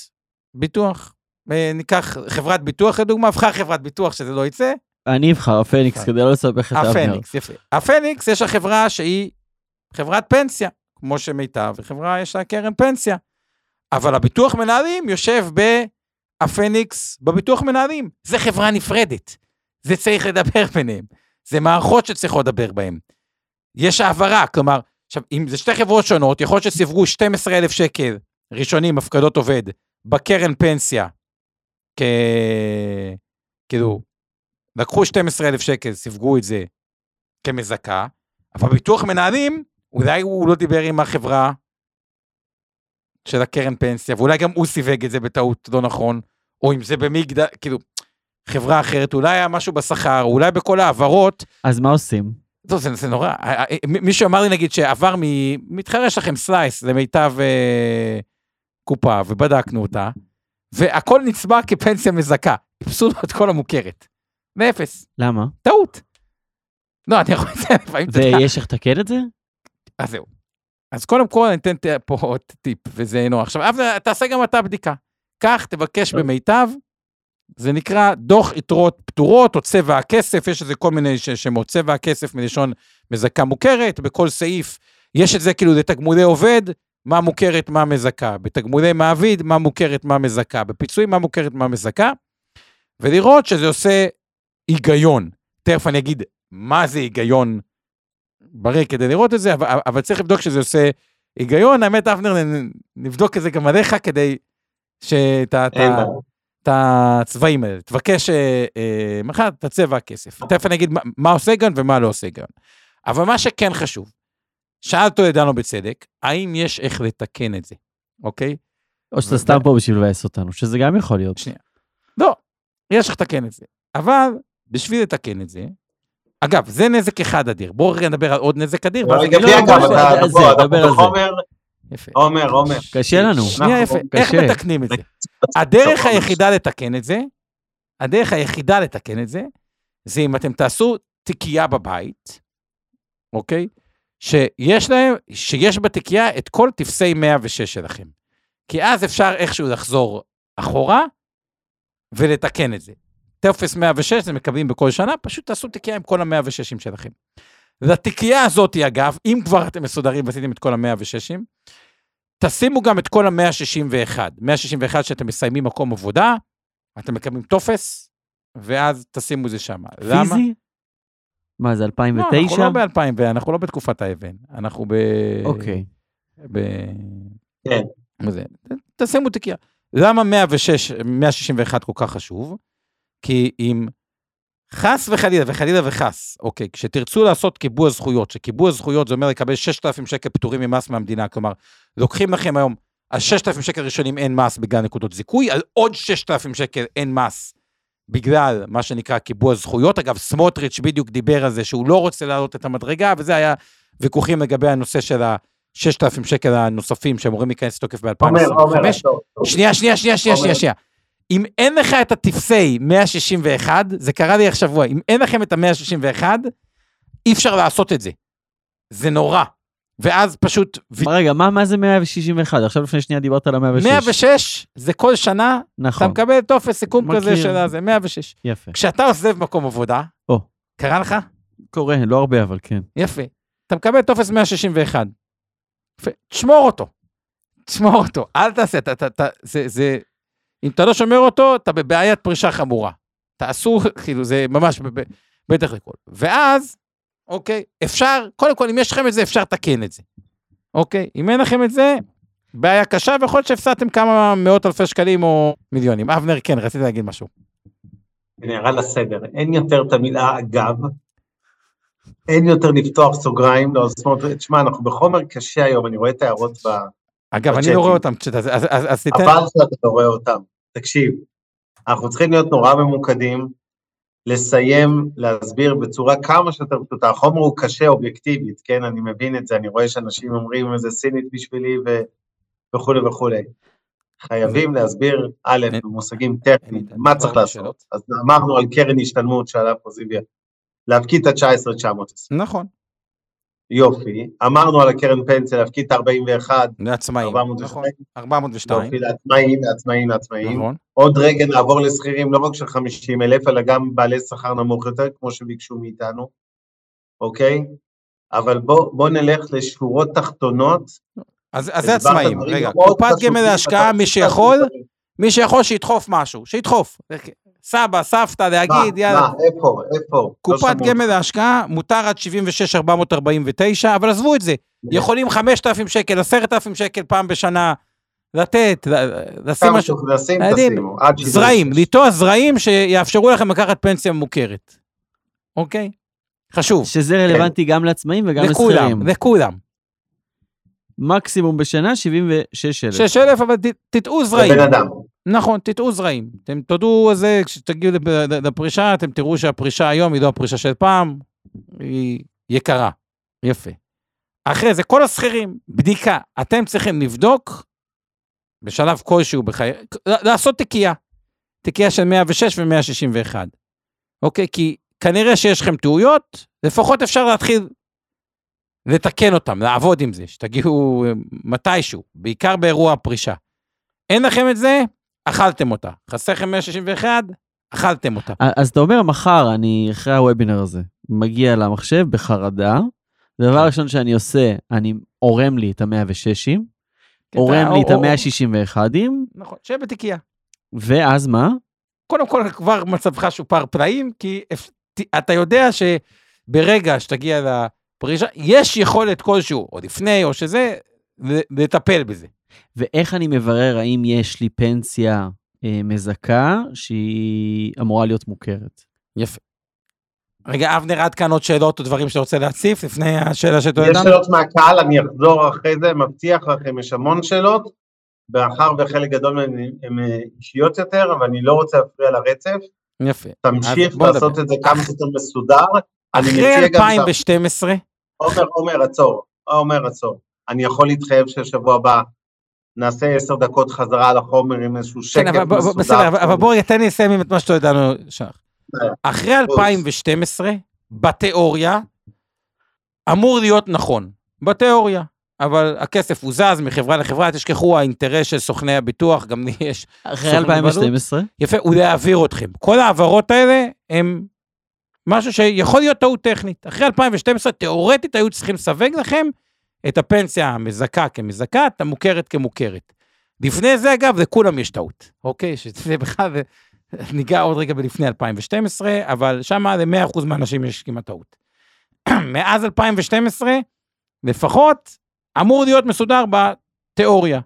ביטוח. אה, ניקח חברת ביטוח לדוגמה, אבחר חברת ביטוח שזה לא יצא, אני אבחר, הפניקס, כדי לא לסבך את אבנר. הפניקס, יפה. הפניקס, יש לה חברה שהיא חברת פנסיה, כמו שמיטב, וחברה יש לה קרן פנסיה. אבל הביטוח מנהלים יושב בהפניקס, בביטוח מנהלים. זה חברה נפרדת. זה צריך לדבר ביניהם. זה מערכות שצריכות לדבר בהן. יש העברה, כלומר, עכשיו, אם זה שתי חברות שונות, יכול להיות שסיווגו 12,000 שקל ראשונים, הפקדות עובד, בקרן פנסיה, כ... כאילו, לקחו 12,000 שקל, סיווגו את זה כמזכה, אבל ביטוח מנהלים, אולי הוא לא דיבר עם החברה של הקרן פנסיה, ואולי גם הוא סיווג את זה בטעות לא נכון, או אם זה במגדל, כאילו, חברה אחרת, אולי היה משהו בשכר, אולי בכל ההעברות, אז מה עושים? לא, זה, זה נורא. אה, אה, מישהו אמר לי, נגיד, שעבר מ... מתחרה שלכם סלייס למיטב אה, קופה, ובדקנו אותה, והכל נצבע כפנסיה מזכה. איפסו לו את כל המוכרת. מאפס. למה? טעות. לא, אני יכול לציין, לפעמים. ויש איך לתקן את זה? אז זהו. אז קודם כל אני אתן פה עוד טיפ, וזה נורא. עכשיו, אבנר, תעשה גם אתה בדיקה. קח, תבקש במיטב, זה נקרא דוח יתרות פטורות, או צבע הכסף, יש איזה כל מיני שמות. צבע הכסף מלשון מזכה מוכרת, בכל סעיף יש את זה כאילו לתגמולי עובד, מה מוכרת, מה מזכה. בתגמולי מעביד, מה מוכרת, מה מזכה. בפיצויים, מה מוכרת, מה מזכה. ולראות שזה עושה היגיון. תכף אני אגיד מה זה היגיון בריא כדי לראות את זה, אבל, אבל צריך לבדוק שזה עושה היגיון. האמת, אבנר, נבדוק את זה גם עליך כדי שאת את הצבעים האלה. תבקש אה, אה, מחר את הצבע הכסף. תכף אני אגיד מה, מה עושה היגיון ומה לא עושה היגיון. אבל מה שכן חשוב, שאל אותו ידענו בצדק, האם יש איך לתקן את זה, אוקיי? או שאתה ו- סתם פה בשביל לבאס אותנו, שזה גם יכול להיות. שנייה. לא, יש איך לתקן את זה. אבל בשביל לתקן את זה, אגב, זה נזק אחד אדיר. בואו רגע נדבר על עוד נזק אדיר. בלי לא, אגב, אתה. בחומר, יפה. עומר, עומר. קשה לנו. שנייה, יפה. איך. מתקנים את זה? הדרך היחידה לתקן את זה, הדרך היחידה לתקן את זה, זה אם אתם תעשו תיקייה בבית, אוקיי? שיש להם, שיש בתיקייה את כל טפסי 106 שלכם. כי אז אפשר איכשהו לחזור אחורה ולתקן את זה. טופס 106 זה מקבלים בכל שנה, פשוט תעשו תיקייה עם כל ה-106 שלכם. לתיקייה הזאת, אגב, אם כבר אתם מסודרים ועשיתם את כל ה-106, תשימו גם את כל ה-161. 161 שאתם מסיימים מקום עבודה, אתם מקבלים טופס, ואז תשימו את זה שם. למה? פיזי? מה, זה לא, אנחנו 2009? לא ב-2000, אנחנו לא בתקופת האבן, אנחנו ב... אוקיי. ב... כן. זה? תשימו תיקייה. למה 106, 161 כל כך חשוב? כי אם חס וחלילה, וחלילה וחס, אוקיי, כשתרצו לעשות קיבוע זכויות, שקיבוע זכויות זה אומר לקבל 6,000 שקל פטורים ממס מהמדינה, כלומר, לוקחים לכם היום, על 6,000 שקל ראשונים אין מס בגלל נקודות זיכוי, על עוד 6,000 שקל אין מס בגלל מה שנקרא קיבוע זכויות. אגב, סמוטריץ' בדיוק דיבר על זה שהוא לא רוצה להעלות את המדרגה, וזה היה ויכוחים לגבי הנושא של ה-6,000 שקל הנוספים שאמורים להיכנס לתוקף עומר, עומר, ב-2025. עצור, עצור. שנייה, שנייה, שנייה, שנייה. שנייה, שנייה. אם אין לך את הטפסי 161, זה קרה לי עכשיו אם אין לכם את ה-161, אי אפשר לעשות את זה. זה נורא. ואז פשוט... רגע, מה מה זה 161? עכשיו לפני שנייה דיברת על ה-106. 106 זה כל שנה, אתה נכון, מקבל טופס סיכום מכיר. כזה של הזה, 106. יפה. כשאתה עוזב מקום עבודה, או. קרה לך? קורה, לא הרבה, אבל כן. יפה. אתה מקבל טופס 161. יפה. תשמור אותו. תשמור אותו. אל תעשה, אתה, אתה, אתה, זה, זה, אם אתה לא שומר אותו, אתה בבעיית פרישה חמורה. תעשו, כאילו, זה ממש, בטח לכל. ואז, אוקיי, אפשר, קודם כל, אם יש לכם את זה, אפשר לתקן את זה. אוקיי? אם אין לכם את זה, בעיה קשה, ויכול להיות שהפסדתם כמה מאות אלפי שקלים או מיליונים. אבנר, כן, רציתי להגיד משהו. ירד לסדר. אין יותר את המילה אגב. אין יותר לפתוח סוגריים. לא, זאת אומרת, תשמע, אנחנו בחומר קשה היום, אני רואה את ההערות ב... אגב, אני. לא רואה אותם, אז, תיתן... חבל שאתה לא רואה אותם. תקשיב, אנחנו צריכים להיות נורא ממוקדים, לסיים, להסביר בצורה כמה שיותר פשוטה. החומר הוא קשה אובייקטיבית, כן? אני מבין את זה, אני רואה שאנשים אומרים איזה סינית בשבילי ו... וכולי וכולי. חייבים להסביר, א', במושגים טכניים, מה צריך לעשות. אז אמרנו על קרן השתלמות שעלה פה זיביה, להפקיד את ה-19,920. נכון, יופי. אמרנו על הקרן פנסיה להפקיד את ה-41, לעצמאים. 402. נכון, 402. יופי, לעצמאים, לעצמאים, לעצמאים. נכון. עוד רגע נעבור לשכירים, לא רק של 50 אלף, אלא גם בעלי שכר נמוך יותר, כמו שביקשו מאיתנו, אוקיי? אבל בוא, בוא נלך לשורות תחתונות. אז אז זה עצמאים. רגע, קופת גמל להשקעה, מי שיכול. מי שיכול שידחוף משהו, שידחוף. סבא, סבתא, להגיד, מה, יאללה. מה, איפה, איפה? לא קופת שמעו גמל. להשקעה מותר עד 76,449, אבל עזבו את זה. יכולים 5,000 שקל, 10,000 שקל פעם בשנה לתת, לשים כמה משהו. שתשים, יודעים, תשימו. עד 76. זרעים, לטוע זרעים שיאפשרו לכם לקחת פנסיה מוכרת. אוקיי? חשוב. שזה רלוונטי גם לעצמאים וגם לכולם, לשכירים. לכולם. מקסימום בשנה 76,000. 6,000, אבל תטעו זרעים. לבן אדם. נכון, תטעו זרעים. אתם תודו איזה, כשתגיעו לפ- לפרישה, אתם תראו שהפרישה היום היא לא הפרישה של פעם, היא יקרה. יפה. אחרי זה, כל השכירים, בדיקה. אתם צריכים לבדוק, בשלב כלשהו בחיי... לעשות תיקייה. תיקייה של 106 ו-161. אוקיי? כי כנראה שיש לכם טעויות, לפחות אפשר להתחיל לתקן אותם, לעבוד עם זה, שתגיעו אה, מתישהו, בעיקר באירוע הפרישה. אין לכם את זה, אכלתם אותה. חסר לכם 161, אכלתם אותה. אז אתה אומר, מחר, אני, אחרי הוובינר הזה, מגיע למחשב בחרדה, דבר כן. ראשון שאני עושה, אני עורם לי את ה-106ים, כן, עורם לי את או- או- ה-161ים, נכון, שב בתיקייה. ואז מה? קודם כל, כבר מצבך שופר פלאים, כי אתה יודע שברגע שתגיע לפרישה, יש יכולת כלשהו, או לפני, או שזה, לטפל בזה. ואיך אני מברר האם יש לי פנסיה אה, מזכה שהיא אמורה להיות מוכרת? יפה. רגע, אבנר, עד כאן עוד שאלות או דברים שאתה רוצה להציף לפני השאלה שאתה יש יודע? שאלות מהקהל, אני אחזור אחרי זה, מבטיח לכם, יש המון שאלות, מאחר וחלק גדול מהן הן אה, אישיות יותר, אבל אני לא רוצה להפריע לרצף. יפה. תמשיך לעשות. את זה כמה שיותר מסודר. אחרי מציע גם... 2012, עומר, עומר, עצור. עומר, עצור. אני יכול להתחייב ששבוע הבא נעשה עשר דקות חזרה על החומר עם איזשהו שקט כן, אבל בוא- בוא- מסודר. בסדר, אבל- אבל בוא, תן לי לסיים את מה שאתה יודע לנו. שלח. אה, אחרי 2012, בתיאוריה, אמור להיות נכון. בתיאוריה. אבל הכסף הוא זז מחברה לחברה, תשכחו האינטרס של סוכני הביטוח, גם לי יש, אחרי סוכנות 2012? יפה, הוא להעביר אתכם. כל ההעברות האלה הם משהו שיכול להיות טעות טכנית. אחרי 2012, תיאורטית היו צריכים לסווג לכם את הפנסיה המזכה כמזכה, את המוכרת כמוכרת. לפני זה, אגב, לכולם יש טעות, אוקיי? שזה בכלל, ניגע עוד רגע בלפני 2012, אבל שם ל-100% מהאנשים יש כמעט טעות. מאז 2012, לפחות, אמור להיות מסודר בתיאוריה,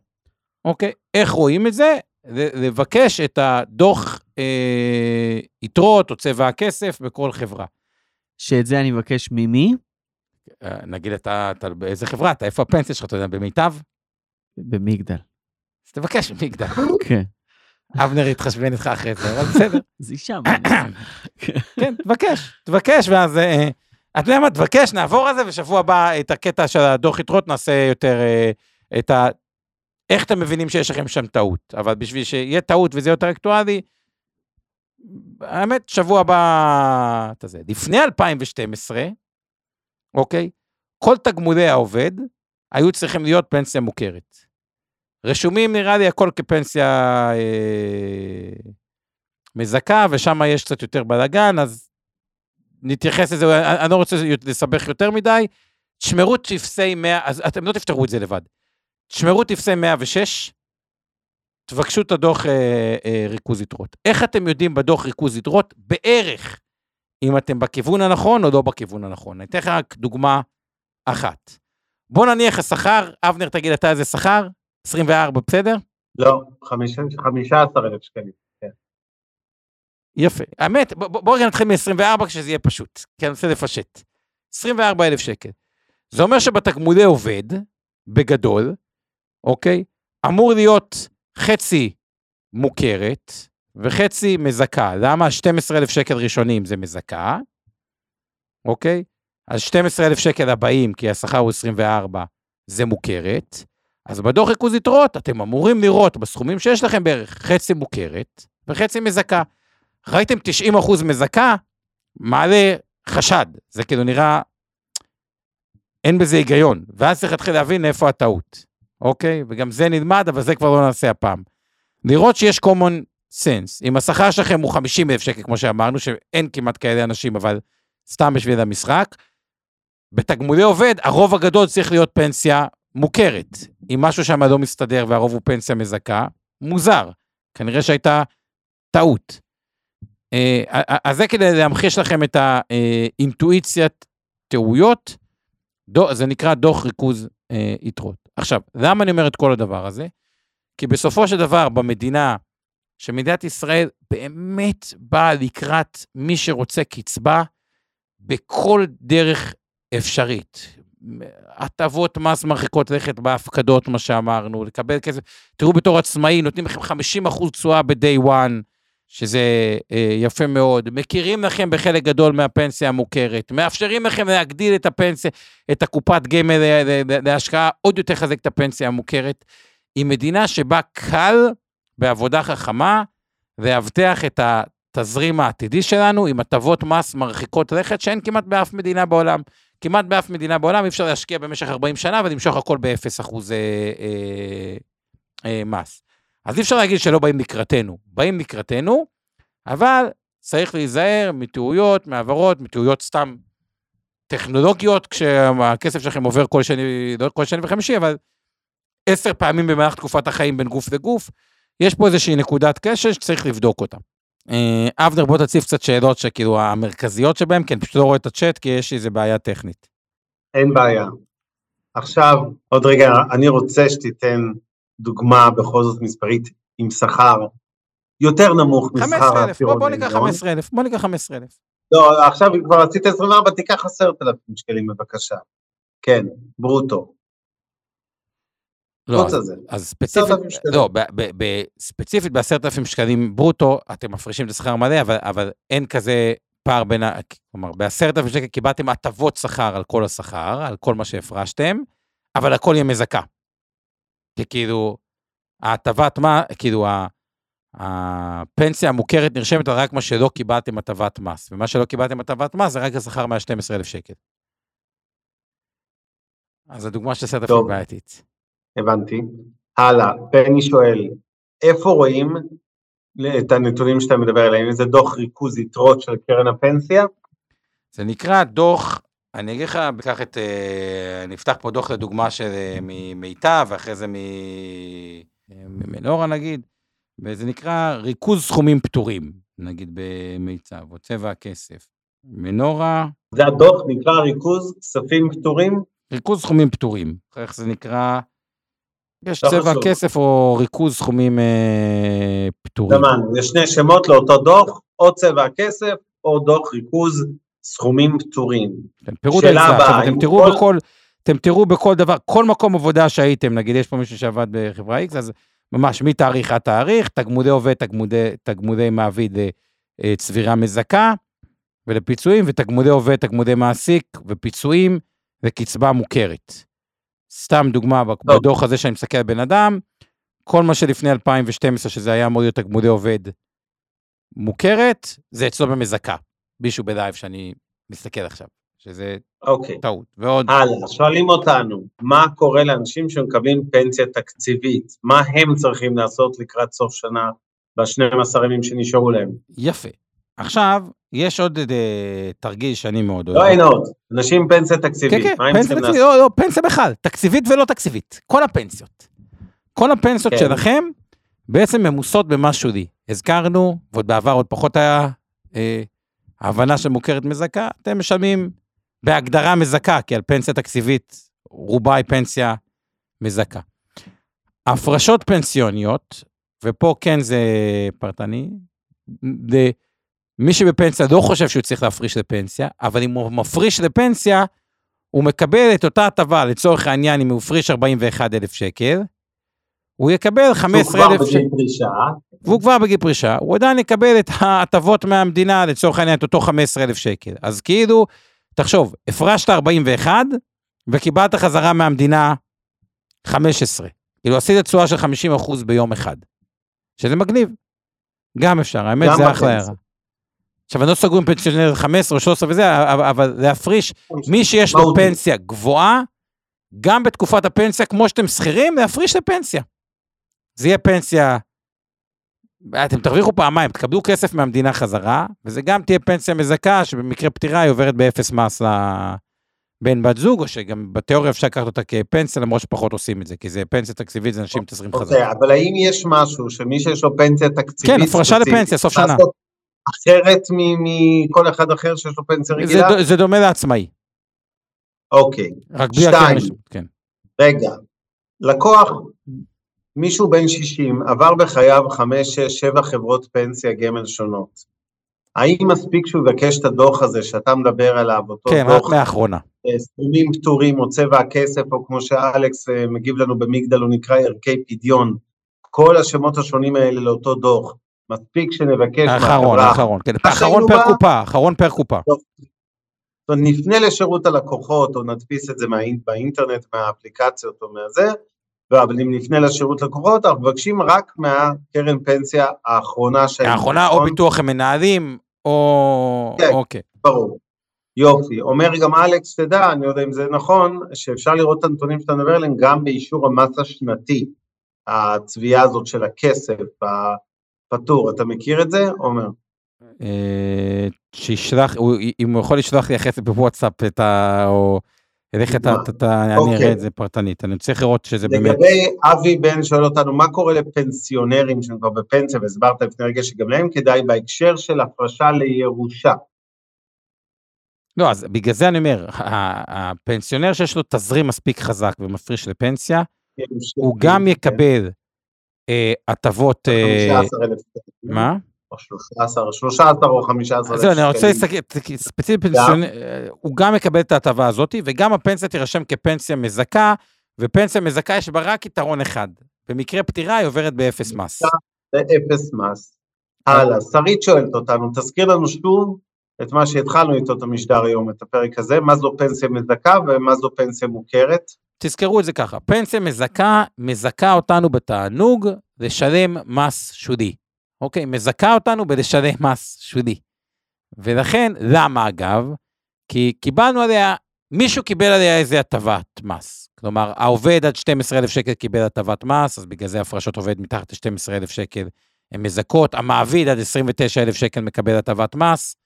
אוקיי? איך רואים את זה? לבקש את הדוח אה, יתרות או צבע הכסף בכל חברה. שאת זה אני מבקש ממי? אה, נגיד אתה, אתה באיזה חברה, אתה איפה הפנסיה שלך, אתה יודע, במיטב? במגדל. אז תבקש מגדל. כן. אבנר יתחשבן איתך אחרי זה, אבל בסדר. זה שם. כן, תבקש, תבקש, ואז... אה, אתה יודע מה, תבקש, נעבור על זה, ושבוע הבא את הקטע של הדוח יתרות נעשה יותר אה, את ה... איך אתם מבינים שיש לכם שם טעות. אבל בשביל שיהיה טעות וזה יותר אקטואלי, האמת, שבוע הבא... אתה זה. לפני 2012, אוקיי? כל תגמולי העובד היו צריכים להיות פנסיה מוכרת. רשומים, נראה לי, הכל כפנסיה אה, מזכה, ושם יש קצת יותר בלאגן, אז נתייחס לזה, אני, לא רוצה לסבך יותר מדי. תשמרו טפסי 100, אז אתם לא תפתרו את זה לבד. תשמרו טפסי 106, תבקשו את הדוח אה, אה, ריכוז יתרות. איך אתם יודעים בדוח ריכוז יתרות בערך אם אתם בכיוון הנכון או לא בכיוון הנכון? אני אתן לך רק דוגמה אחת. בוא נניח השכר, אבנר, תגיד אתה איזה שכר? 24, בסדר? לא, 15,000 שקלים. יפה. האמת, בוא, בוא- בוא נתחיל מ-24 כשזה יהיה פשוט, כי אני רוצה לפשט. 24,000 שקל. זה אומר שבתגמולי עובד, בגדול, אוקיי, אמור להיות חצי מוכרת, וחצי מזכה. למה 12,000 שקל ראשונים זה מזכה, אוקיי? אז 12,000 שקל הבאים, כי השכר הוא 24, זה מוכרת. אז בדוח ריכוז יתרות אתם אמורים לראות בסכומים שיש לכם בערך חצי מוכרת וחצי מזכה. ראיתם 90 אחוז מזכה, מעלה חשד. זה כאילו נראה, אין בזה היגיון. ואז צריך להתחיל להבין איפה הטעות, אוקיי? וגם זה נלמד, אבל זה כבר לא נעשה הפעם. לראות שיש common sense. אם השכר שלכם הוא 50 אלף שקל, כמו שאמרנו, שאין כמעט כאלה אנשים, אבל סתם בשביל המשחק, בתגמולי עובד, הרוב הגדול צריך להיות פנסיה מוכרת. אם משהו שם לא מסתדר והרוב הוא פנסיה מזכה, מוזר. כנראה שהייתה טעות. אה, אז זה כדי להמחיש לכם את האינטואיציית טעויות, זה נקרא דוח ריכוז אה, יתרות. עכשיו, למה אני אומר את כל הדבר הזה? כי בסופו של דבר, במדינה, שמדינת ישראל באמת באה לקראת מי שרוצה קצבה בכל דרך אפשרית. הטבות מס מרחיקות לכת בהפקדות, מה שאמרנו, לקבל כסף. תראו, בתור עצמאי, נותנים לכם 50 אחוז תשואה ב-day one, שזה אה, יפה מאוד. מכירים לכם בחלק גדול מהפנסיה המוכרת, מאפשרים לכם להגדיל את הפנסיה, את הקופת גמל להשקעה, עוד יותר חזק את הפנסיה המוכרת. היא מדינה שבה קל, בעבודה חכמה, לאבטח את התזרים העתידי שלנו עם הטבות מס מרחיקות לכת שאין כמעט באף מדינה בעולם. כמעט באף מדינה בעולם אי אפשר להשקיע במשך 40 שנה ולמשוך הכל ב-0 אחוז אה, אה, אה, מס. אז אי אפשר להגיד שלא באים לקראתנו, באים לקראתנו, אבל צריך להיזהר מטעויות, מעברות, מטעויות סתם טכנולוגיות, כשהכסף שלכם עובר כל שני, לא כל שני וחמישי, אבל עשר פעמים במהלך תקופת החיים בין גוף לגוף, יש פה איזושהי נקודת קשר שצריך לבדוק אותה. אה, אבנר, בוא תציף קצת שאלות שכאילו המרכזיות שבהן, כי אני פשוט לא רואה את הצ'אט, כי יש איזה בעיה טכנית. אין בעיה. עכשיו, עוד רגע, אני רוצה שתיתן דוגמה בכל זאת מספרית עם שכר יותר נמוך משכר 15,000, בוא, בוא ניקח 15,000, בוא ניקח 15,000. לא, עכשיו אם כבר עשית 24, תיקח 10,000 שקלים בבקשה. כן, ברוטו. לא, אז, אז ספציפית, לא, ב, ב, ב, ספציפית ב-10,000 שקלים ברוטו, אתם מפרישים את השכר מלא, אבל, אבל אין כזה פער בין, ה... כלומר, ב-10,000 שקל קיבלתם הטבות שכר על כל השכר, על כל מה שהפרשתם, אבל הכל יהיה מזכה. כי כאילו, ההטבת מה, כאילו, הפנסיה המוכרת נרשמת על רק מה שלא קיבלתם הטבת מס, ומה שלא קיבלתם הטבת מס זה רק השכר מה-12,000 שקל. אז הדוגמה של 10,000 בעייתית. הבנתי. הלאה, פני שואל, איפה רואים את הנתונים שאתה מדבר עליהם? איזה דוח ריכוז יתרות של קרן הפנסיה? זה נקרא דוח, אני אגיד לך, קח את, אני אפתח פה דוח לדוגמה של ממיטב, ואחרי זה ממנורה נגיד, וזה נקרא ריכוז סכומים פטורים, נגיד במיצב, או צבע הכסף. מנורה... זה הדוח נקרא ריכוז כספים פטורים? ריכוז סכומים פטורים, איך זה נקרא? יש לא צבע כסף או ריכוז סכומים אה, פטורים. דמן, יש שני שמות לאותו דוח, או צבע הכסף או דוח ריכוז סכומים פטורים. כן, פירוט ההצעה, אתם תראו כל... בכל, אתם תראו בכל דבר, כל מקום עבודה שהייתם, נגיד יש פה מישהו שעבד בחברה X, אז ממש מתאריך עד תאריך, תגמודי עובד, תגמודי, תגמודי מעביד לצבירה אה, מזכה ולפיצויים, ותגמודי עובד, תגמודי מעסיק ופיצויים וקצבה מוכרת. סתם דוגמה, בדוח הזה שאני מסתכל על בן אדם, כל מה שלפני 2012, שזה היה אמור להיות תגמודי עובד מוכרת, זה אצלו במזכה. מישהו בלייב שאני מסתכל עכשיו, שזה אוקיי. טעות. ועוד... הלאה, שואלים אותנו, מה קורה לאנשים שמקבלים פנסיה תקציבית? מה הם צריכים לעשות לקראת סוף שנה ב-12 ימים שנשארו להם? יפה. עכשיו, יש עוד uh, תרגיל שאני מאוד אוהב. לא אין עוד, אנשים פנסיה תקציבית, כן, כן, פנסיה תקציבית, לא, לא, פנסיה בכלל, תקציבית ולא תקציבית, כל הפנסיות. כל הפנסיות כן. שלכם בעצם ממוסות במשהו לי. הזכרנו, ועוד בעבר עוד פחות היה אה, ההבנה שמוכרת מזכה, אתם משלמים בהגדרה מזכה, כי על פנסיה תקציבית רובה היא פנסיה מזכה. הפרשות פנסיוניות, ופה כן זה פרטני, זה מי שבפנסיה לא חושב שהוא צריך להפריש לפנסיה, אבל אם הוא מפריש לפנסיה, הוא מקבל את אותה הטבה, לצורך העניין, אם הוא הפריש 41,000 שקל, הוא יקבל שהוא 15,000 כבר שקל. והוא כבר בגיל פרישה, הוא עדיין יקבל את ההטבות מהמדינה, לצורך העניין, את אותו 15,000 שקל. אז כאילו, תחשוב, הפרשת 41, וקיבלת חזרה מהמדינה 15. כאילו, עשית תשואה של 50% ביום אחד. שזה מגניב. גם אפשר, האמת, גם זה אחלה. הערה. עכשיו, אני לא סגור עם פנסיונר 15 או 13 וזה, אבל, להפריש, מי שיש לו. פנסיה גבוהה, גם בתקופת הפנסיה, כמו שאתם שכירים, להפריש לפנסיה. זה יהיה פנסיה, אתם תרוויחו פעמיים, תקבלו כסף מהמדינה חזרה, וזה גם תהיה פנסיה מזכה, שבמקרה פטירה היא עוברת באפס מס לבן בת זוג, או שגם בתיאוריה אפשר לקחת אותה כפנסיה, למרות שפחות עושים את זה, כי זה פנסיה תקציבית, זה אנשים מתזרים חזרה. אוקיי, אבל האם יש משהו שמי שיש לו פנסיה תקציבית כן, הפרשה לפנסיה, סוף שנה. אחרת מכל אחד אחר שיש לו פנסיה זה, רגילה? ד- זה דומה לעצמאי, אוקיי, רק בלי שתיים. כן. רגע, לקוח, מישהו בן 60, עבר בחייו 5, 6, 7 חברות פנסיה גמל שונות. האם מספיק שהוא יבקש את הדוח הזה שאתה מדבר עליו, אותו כן, רק דוח, מהאחרונה. אה, סכומים פטורים או צבע הכסף, או כמו שאלכס אה, מגיב לנו במגדל, הוא נקרא ערכי פדיון, כל השמות השונים האלה לאותו דוח, מספיק שנבקש האחרון, האחרון, כן, האחרון פר קופה, האחרון פר קופה. זאת נפנה לשירות הלקוחות, או נדפיס את זה באינטרנט, מהאפליקציות או מהזה, אבל אם נפנה לשירות לקוחות, אנחנו מבקשים רק מהקרן פנסיה האחרונה שהיינו. האחרונה, או נכון? ביטוח המנהלים, או... כן. אוקיי. ברור. יופי. אומר גם אלכס, תדע, אני לא יודע אם זה נכון, שאפשר לראות את הנתונים שאתה מדבר עליהם גם באישור המס השנתי, הצביעה הזאת של הכסף הפטור. אתה מכיר את זה, עומר? אה, שישלח, אם הוא יכול לשלוח לי אחרי זה בוואטסאפ את ה... או... איך אתה, אני אוקיי. אראה את זה פרטנית, אני צריך לראות שזה באמת... לגבי אבי בן שואל אותנו, מה קורה לפנסיונרים שהם כבר בפנסיה, והסברת לפני רגע שגם להם כדאי בהקשר של הפרשה לירושה. לא, אז בגלל זה אני אומר, הפנסיונר שיש לו תזרים מספיק חזק ומפריש לפנסיה, הוא גם יקבל אה, הטבות... אה, 15,000 שקל. מה? או 13, 13 או 15 אלף זהו, אני רוצה שקלים. להסתכל, ספציפית אה, הוא גם מקבל את ההטבה הזאת, וגם הפנסיה תירשם כפנסיה מזכה, ופנסיה מזכה יש בה רק יתרון אחד. במקרה פטירה היא עוברת באפס מס. זה אפס מס. הלאה, שרית שואלת אותנו, תזכיר לנו שוב את מה שהתחלנו איתו את המשדר היום, את הפרק הזה, מה זו פנסיה מזכה ומה זו פנסיה מוכרת. תזכרו את זה ככה, פנסיה מזכה, מזכה אותנו בתענוג לשלם מס שולי. אוקיי? מזכה אותנו בלשלם מס שולי. ולכן, למה אגב? כי קיבלנו עליה, מישהו קיבל עליה איזה הטבת מס. כלומר, העובד עד 12,000 שקל קיבל הטבת מס, אז בגלל זה הפרשות עובד מתחת ל-12,000 שקל הן מזכות. המעביד עד 29,000 שקל מקבל הטבת מס,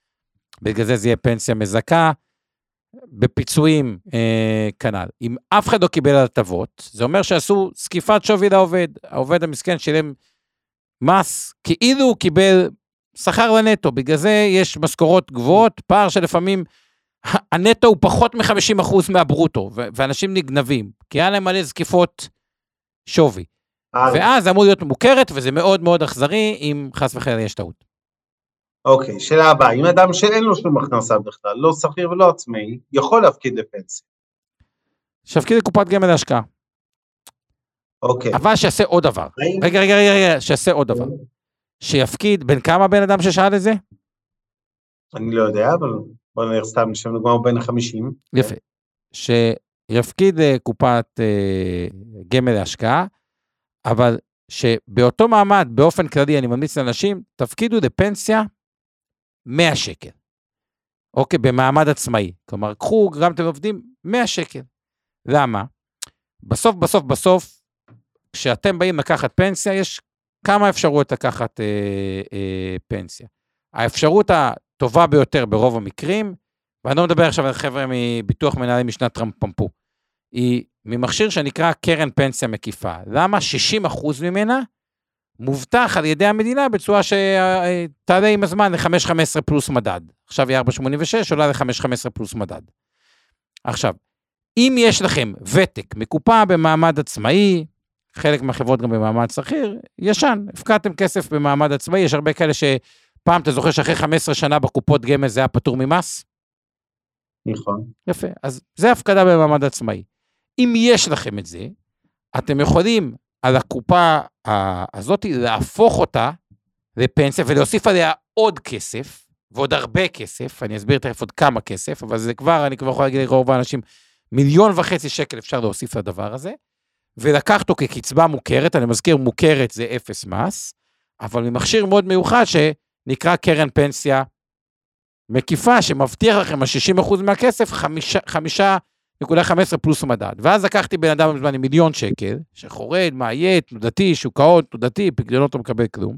בגלל זה זה יהיה פנסיה מזכה. בפיצויים אה, כנ"ל. אם אף אחד לא קיבל הטבות, זה אומר שעשו זקיפת שווי לעובד. העובד המסכן שילם מס כאילו הוא קיבל שכר לנטו, בגלל זה יש משכורות גבוהות, פער שלפעמים הנטו הוא פחות מ-50% מהברוטו, ואנשים נגנבים, כי היה להם מלא זקיפות שווי. הלאה. ואז אמור להיות מוכרת, וזה מאוד מאוד אכזרי אם חס וחלילה יש טעות. אוקיי, שאלה הבאה, אם אדם שאין לו שום הכנסה בכלל, לא שכיר ולא עצמאי, יכול להפקיד לפנסיה. שיפקיד לקופת גמל להשקעה. אוקיי. אבל שיעשה עוד דבר. האם- רגע, רגע, רגע, רגע, שיעשה עוד דבר. שיפקיד, בין כמה בן אדם ששאל את זה? אני לא יודע, אבל בוא נלך סתם, לשם דוגמה הוא בן ה-50. יפה. שיפקיד לקופת אה, גמל להשקעה, אבל שבאותו מעמד, באופן כללי, אני ממליץ לאנשים, תפקידו לפנסיה 100 שקל. אוקיי, במעמד עצמאי. כלומר, קחו, גם אתם עובדים, 100 שקל. למה? בסוף, בסוף, בסוף, כשאתם באים לקחת פנסיה, יש כמה אפשרויות לקחת אה, אה, פנסיה. האפשרות הטובה ביותר ברוב המקרים, ואני לא מדבר עכשיו על חבר'ה מביטוח מנהלים משנת טרמפמפו, היא ממכשיר שנקרא קרן פנסיה מקיפה. למה? 60% ממנה מובטח על ידי המדינה בצורה שתעלה עם הזמן ל-5.15 פלוס מדד. עכשיו היא 4.86, עולה ל-5.15 פלוס מדד. עכשיו, אם יש לכם ותק מקופה במעמד עצמאי, חלק מהחברות גם במעמד שכיר, ישן, הפקדתם כסף במעמד עצמאי, יש הרבה כאלה שפעם, אתה זוכר שאחרי 15 שנה בקופות גמל זה היה פטור ממס? נכון. יפה. אז זה הפקדה במעמד עצמאי. אם יש לכם את זה, אתם יכולים על הקופה הזאת, להפוך אותה לפנסיה ולהוסיף עליה עוד כסף, ועוד הרבה כסף, אני אסביר תכף עוד כמה כסף, אבל זה כבר, אני כבר יכול להגיד לרוב האנשים, מיליון וחצי שקל אפשר להוסיף לדבר הזה, ולקחת אותו כקצבה מוכרת, אני מזכיר, מוכרת זה אפס מס, אבל ממכשיר מאוד מיוחד שנקרא קרן פנסיה מקיפה, שמבטיח לכם ה-60% מהכסף, חמישה, 5.15 פלוס מדד. ואז לקחתי בן אדם בזמן עם מיליון שקל, שחורד, מאיית, תנודתי, שוק ההון, תנודתי, פקדונות לא מקבל כלום.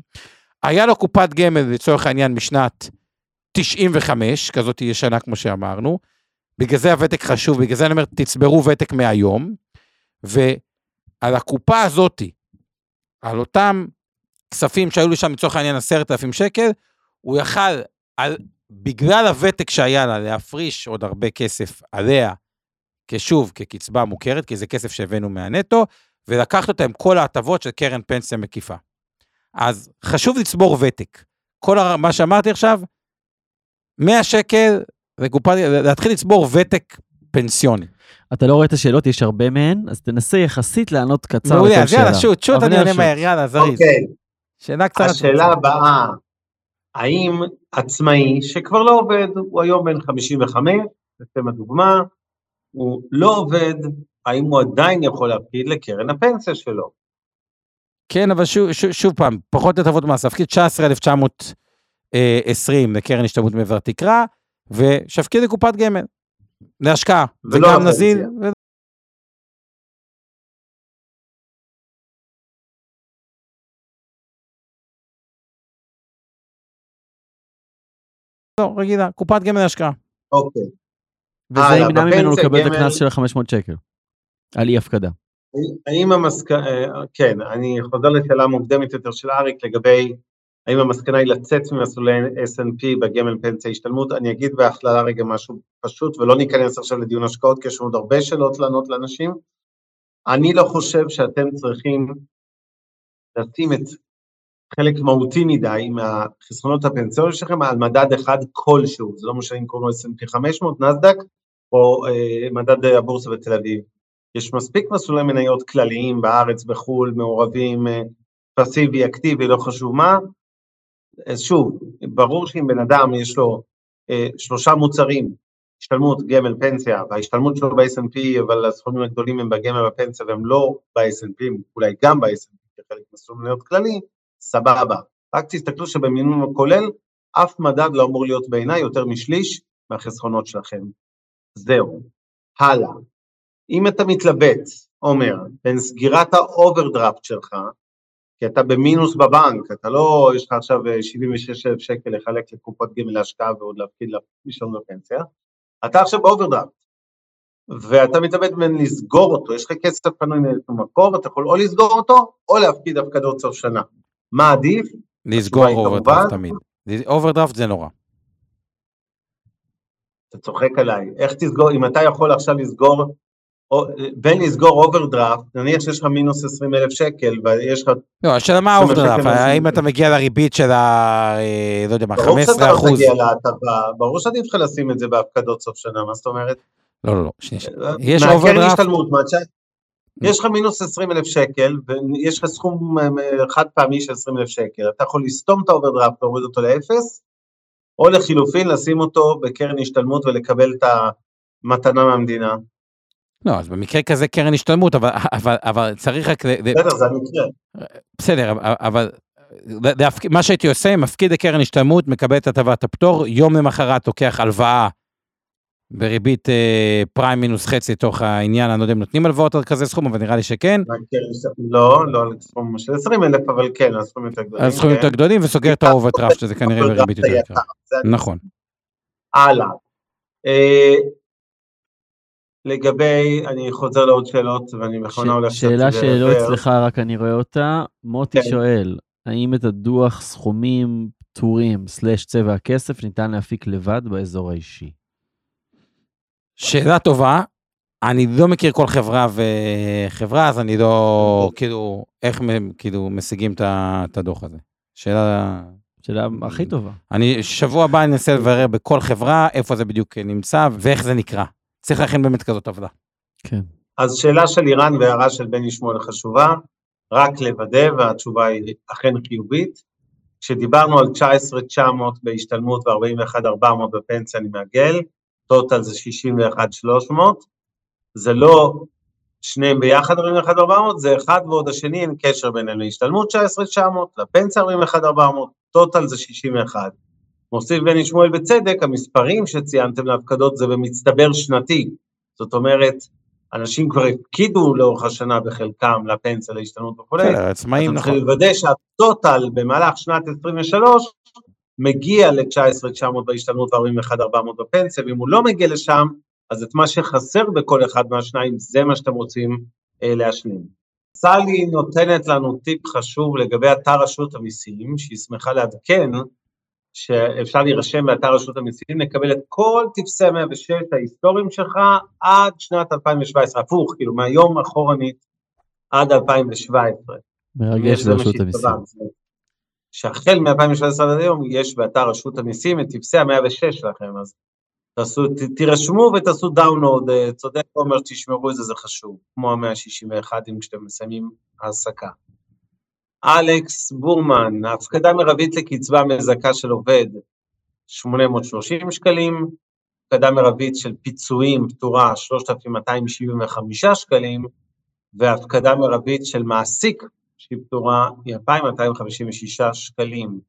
היה לו קופת גמל, לצורך העניין, משנת 95, כזאת ישנה כמו שאמרנו. בגלל זה הוותק חשוב, בגלל זה אני אומר, תצברו ותק מהיום. ועל הקופה הזאתי, על אותם כספים שהיו לי שם, לצורך העניין, עשרת אלפים שקל, הוא יכל, על, בגלל הוותק שהיה לה, להפריש עוד הרבה כסף עליה, כשוב, כקצבה מוכרת, כי זה כסף שהבאנו מהנטו, ולקחת אותה עם כל ההטבות של קרן פנסיה מקיפה. אז חשוב לצבור ותק. כל מה שאמרתי עכשיו, 100 שקל, לקופה, להתחיל לצבור ותק פנסיוני. אתה לא רואה את השאלות, יש הרבה מהן, אז תנסה יחסית לענות קצר לכל מעולה, שאלה. אז יאללה, שוט, שוט, אני אענה מהר, יאללה, זריז. אוקיי, שאלה קצרה. השאלה הבאה, האם עצמאי שכבר לא עובד, הוא היום בן 55, לשם הדוגמה, הוא לא עובד, האם הוא עדיין יכול להפקיד לקרן הפנסיה שלו? כן, אבל שוב, שוב, שוב פעם, פחות הטבות מס, להפקיד 19,920 לקרן השתלמות מעבר תקרה, ושפקיד לקופת גמל, להשקעה. זה גם. נזיל. לא, רגילה, קופת גמל להשקעה. אוקיי. וזה ימנע ממנו לקבל את הקנס של ה-500 שקל. על אי הפקדה. האם המסקנה, כן, אני חוזר לשאלה מוקדמת יותר של אריק לגבי האם המסקנה היא לצאת ממסלולי S&P בגמל פנסיה השתלמות, אני אגיד בהכללה רגע משהו פשוט ולא ניכנס עכשיו לדיון השקעות כי יש עוד הרבה שאלות לענות לאנשים. אני לא חושב שאתם צריכים לשים את חלק מהותי מדי מהחסכונות הפנסיוניים שלכם על מדד אחד כלשהו, זה לא משנה אם קוראים לו S&P 500, נסדק או אה, מדד הבורסה בתל אביב. יש מספיק מסלולי מניות כלליים בארץ, בחו"ל, מעורבים, אה, פסיבי, אקטיבי, לא חשוב מה. אז שוב, ברור שאם בן אדם יש לו אה, שלושה מוצרים, השתלמות, גמל, פנסיה, וההשתלמות שלו ב-S&P, אבל הסכומים הגדולים הם בגמל בפנסיה והם לא ב-S&P, אולי גם ב-S&P כחלק מסלול מניות כללי, סבבה. רק תסתכלו שבמינון הכולל, אף מדד לא אמור להיות בעיניי יותר משליש מהחסכונות שלכם. זהו. הלאה. אם אתה מתלבט, עומר, בין סגירת האוברדרפט שלך, כי אתה במינוס בבנק, אתה לא, יש לך עכשיו אה, 76,000 שקל לחלק לקופות גמל להשקעה ועוד להפקיד לישון בפנסיה, אתה עכשיו באוברדרפט, ואתה מתלבט בין לסגור אותו, יש לך כסף פנוי מאיזשהו מקור, אתה יכול או לסגור אותו, או להפקיד הפקדות סוף שנה. מה עדיף? לסגור אוברדרפט תמיד. אוברדרפט זה נורא. אתה צוחק עליי, איך תסגור, אם אתה יכול עכשיו לסגור, או, בין לסגור אוברדרפט, נניח שיש לך מינוס 20,000 שקל, ויש לך לא, השאלה מה האוברדרפט. האם אתה מגיע לריבית של ה... אה, לא יודע מה, ברור 15 שאתה לא? תגיע להטבה, ברור שעדיף לך לשים את זה בהפקדות סוף שנה, מה זאת אומרת? לא, לא, לא, שנייה, שנייה. יש מהקרן אוברדרפט? יש לך מינוס 20 אלף שקל, ויש לך סכום אה, חד פעמי של 20 אלף שקל, אתה יכול לסתום את האוברדרפט, להוריד אותו לאפס, או לחילופין לשים אותו בקרן השתלמות ולקבל את המתנה מהמדינה. לא, אז במקרה כזה קרן השתלמות, אבל- אבל- אבל צריך רק... בסדר, זה המקרה. בסדר, אבל- מה שהייתי עושה, מפקיד לקרן השתלמות, מקבל את הטבת הפטור, יום למחרת לוקח הלוואה בריבית אה, פריים מינוס חצי לתוך העניין, אני לא יודע אם נותנים הלוואות על כזה סכום, אבל נראה לי שכן. מהקרן השתלמות- לא, לא על סכום של 20 אלף, אבל כן, על סכומים יותר גדולים. על סכומים כן. יותר גדולים וסוגר את האוברדרפט, שזה כנראה בריבית יותר יקרה. נכון. הלאה. אה, לגבי, אני חוזר לעוד שאלות, ואני בכוונה הולך שאלה שלא. אצלך, רק אני רואה אותה. מוטי כן. שואל, האם את הדוח סכומים פטורים סלש צבע הכסף ניתן להפיק לבד באזור האישי? שאלה טובה. אני לא מכיר כל חברה וחברה, אז אני לא, כאילו, איך מ- כאילו משיגים את הדוח הזה. שאלה... שאלה הכי טובה. אני, שבוע הבא אני אנסה לברר בכל חברה איפה זה בדיוק נמצא ואיך זה נקרא. צריך להכין באמת כזאת עבודה. כן. אז שאלה של איראן והערה של בני שמואל חשובה. רק לוודא, והתשובה היא אכן חיובית. כשדיברנו על 19,900 בהשתלמות ו-41,400 בפנסיה, אני מעגל, טוטל זה 61,300, זה לא שניהם ביחד 41,400, זה אחד ועוד השני, אין קשר ביניהם להשתלמות 19,900, לפנסיה 41,400, טוטל זה 61. מוסיף בני שמואל בצדק, המספרים שציינתם להפקדות זה במצטבר שנתי. זאת אומרת, אנשים כבר הפקידו לאורך השנה בחלקם לפנסיה, להשתנות וכולי. בסדר, עצמאים, נכון. צריך לוודא שהטוטל במהלך שנת 23 מגיע ל-19,900 בהשתלמות ו-41,400 בפנסיה, ואם הוא לא מגיע לשם, אז את מה שחסר בכל אחד מהשניים, זה מה שאתם רוצים אה, להשלים. סלי נותנת לנו טיפ חשוב לגבי אתר רשות המיסים, שהיא שמחה לעדכן שאפשר להירשם באתר רשות המיסים, לקבל את כל טפסי 106 ההיסטוריים שלך עד שנת 2017, הפוך, כאילו מהיום אחורנית עד 2017. מרגש שהתכוונתי. המיסים. שהחל מ-2017 עד היום יש באתר רשות המיסים את טפסי ה-106 שלכם, אז תעשו, ת, תירשמו ותעשו דאונלוד, אה, צודק עומר, תשמרו את זה, זה חשוב, כמו ה-161 אם כשאתם מסיימים העסקה. אלכס בורמן, ההפקדה מרבית לקצבה מזכה של עובד 830 שקלים, הפקדה מרבית של פיצויים פטורה 3,275 שקלים, והפקדה מרבית של מעסיק שהיא פטורה היא 2,256 שקלים.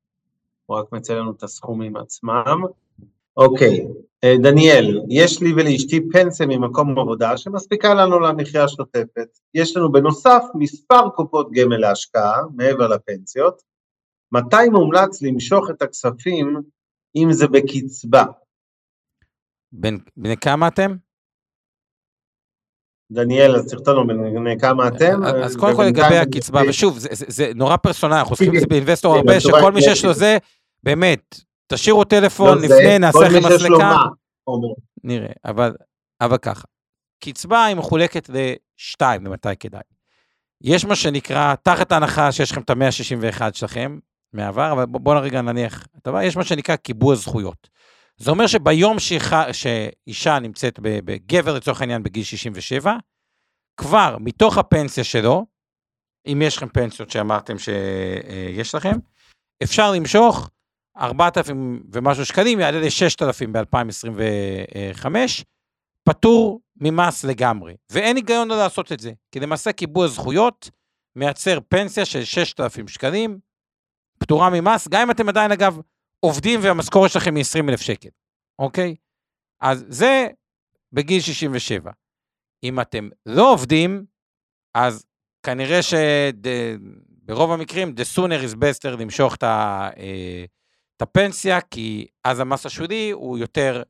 הוא רק מציין לנו את הסכומים עצמם. אוקיי, אה, דניאל, יש לי ולאשתי פנסיה ממקום עבודה שמספיקה לנו למחיה השוטפת. יש לנו בנוסף מספר קופות גמל להשקעה, מעבר לפנסיות. מתי מומלץ למשוך את הכספים אם זה בקצבה? בן בני כמה אתם? דניאל, אז תכתוב לנו כמה אתם. אז- אה, אז קודם כל לגבי הקצבה, ושוב, זה- זה זה נורא פרסונלי, אנחנו עוסקים בזה כן, באינבסטור כן, הרבה, שכל מי שיש לו. זה, באמת, תשאירו טלפון לא לפני, נעשה לכם מסלקה. נראה, אבל, אבל ככה, קצבה היא מחולקת לשתיים, למתי כדאי. יש מה שנקרא, תחת ההנחה שיש לכם את ה-161 שלכם מהעבר, אבל בואו בוא רגע נניח, יש מה שנקרא קיבוע זכויות. זה אומר שביום שאישה, שאישה נמצאת בגבר, לצורך העניין, בגיל 67, כבר מתוך הפנסיה שלו, אם יש לכם פנסיות שאמרתם שיש לכם, אפשר למשוך 4,000 ומשהו שקלים, יעלה ל-6,000 ב-2025, פטור ממס לגמרי. ואין היגיון לא לעשות את זה, כי למעשה קיבוע זכויות מייצר פנסיה של 6,000 שקלים, פטורה ממס, גם אם אתם עדיין, אגב, עובדים והמשכורת שלכם היא 20,000 שקל, אוקיי? אז זה בגיל 67. אם אתם לא עובדים, אז כנראה שברוב המקרים, the sooner is better למשוך את, ה, אה, את הפנסיה, כי אז המס השולי הוא יותר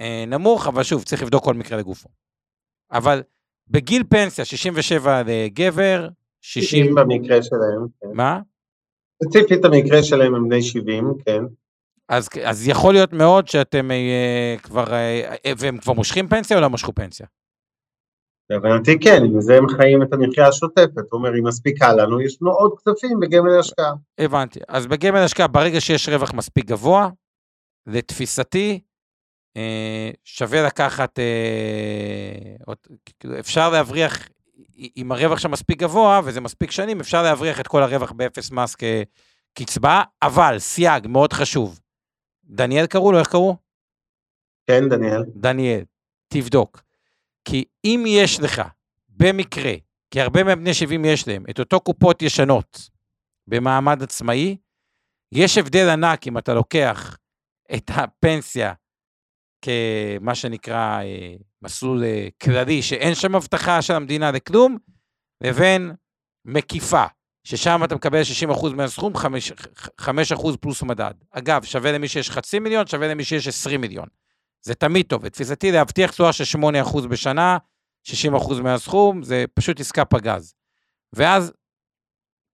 אה, נמוך, אבל שוב, צריך לבדוק כל מקרה לגופו. אבל בגיל פנסיה, 67 לגבר, 60... 70 במקרה שלהם, כן. מה? ספציפית המקרה שלהם הם בני 70, כן. אז, אז יכול להיות מאוד שאתם אה, כבר... אה, והם כבר מושכים פנסיה או לא משכו פנסיה? להבנתי כן, עם זה הם חיים את המחיה השוטפת. הוא אומר, אם מספיקה לנו, יש לנו עוד כספים בגמל השקעה. הבנתי. אז בגמל השקעה, ברגע שיש רווח מספיק גבוה, לתפיסתי, אה, שווה לקחת, אה, אפשר להבריח, אם הרווח שם מספיק גבוה, וזה מספיק שנים, אפשר להבריח את כל הרווח באפס מס כקצבה, אבל, סייג מאוד חשוב. דניאל קראו לו, איך קראו? כן, דניאל? דניאל, תבדוק. כי אם יש לך, במקרה, כי הרבה מהבני 70 יש להם, את אותו קופות ישנות במעמד עצמאי, יש הבדל ענק אם אתה לוקח את הפנסיה כמה שנקרא אה, מסלול אה, כללי, שאין שם הבטחה של המדינה לכלום, לבין מקיפה, ששם אתה מקבל 60% מהסכום, 5%, 5% פלוס מדד. אגב, שווה למי שיש חצי מיליון, שווה למי שיש 20 מיליון. זה תמיד טוב. לתפיסתי, להבטיח תשואה של 8% בשנה, 60% מהסכום, זה פשוט עסקה פגז. ואז,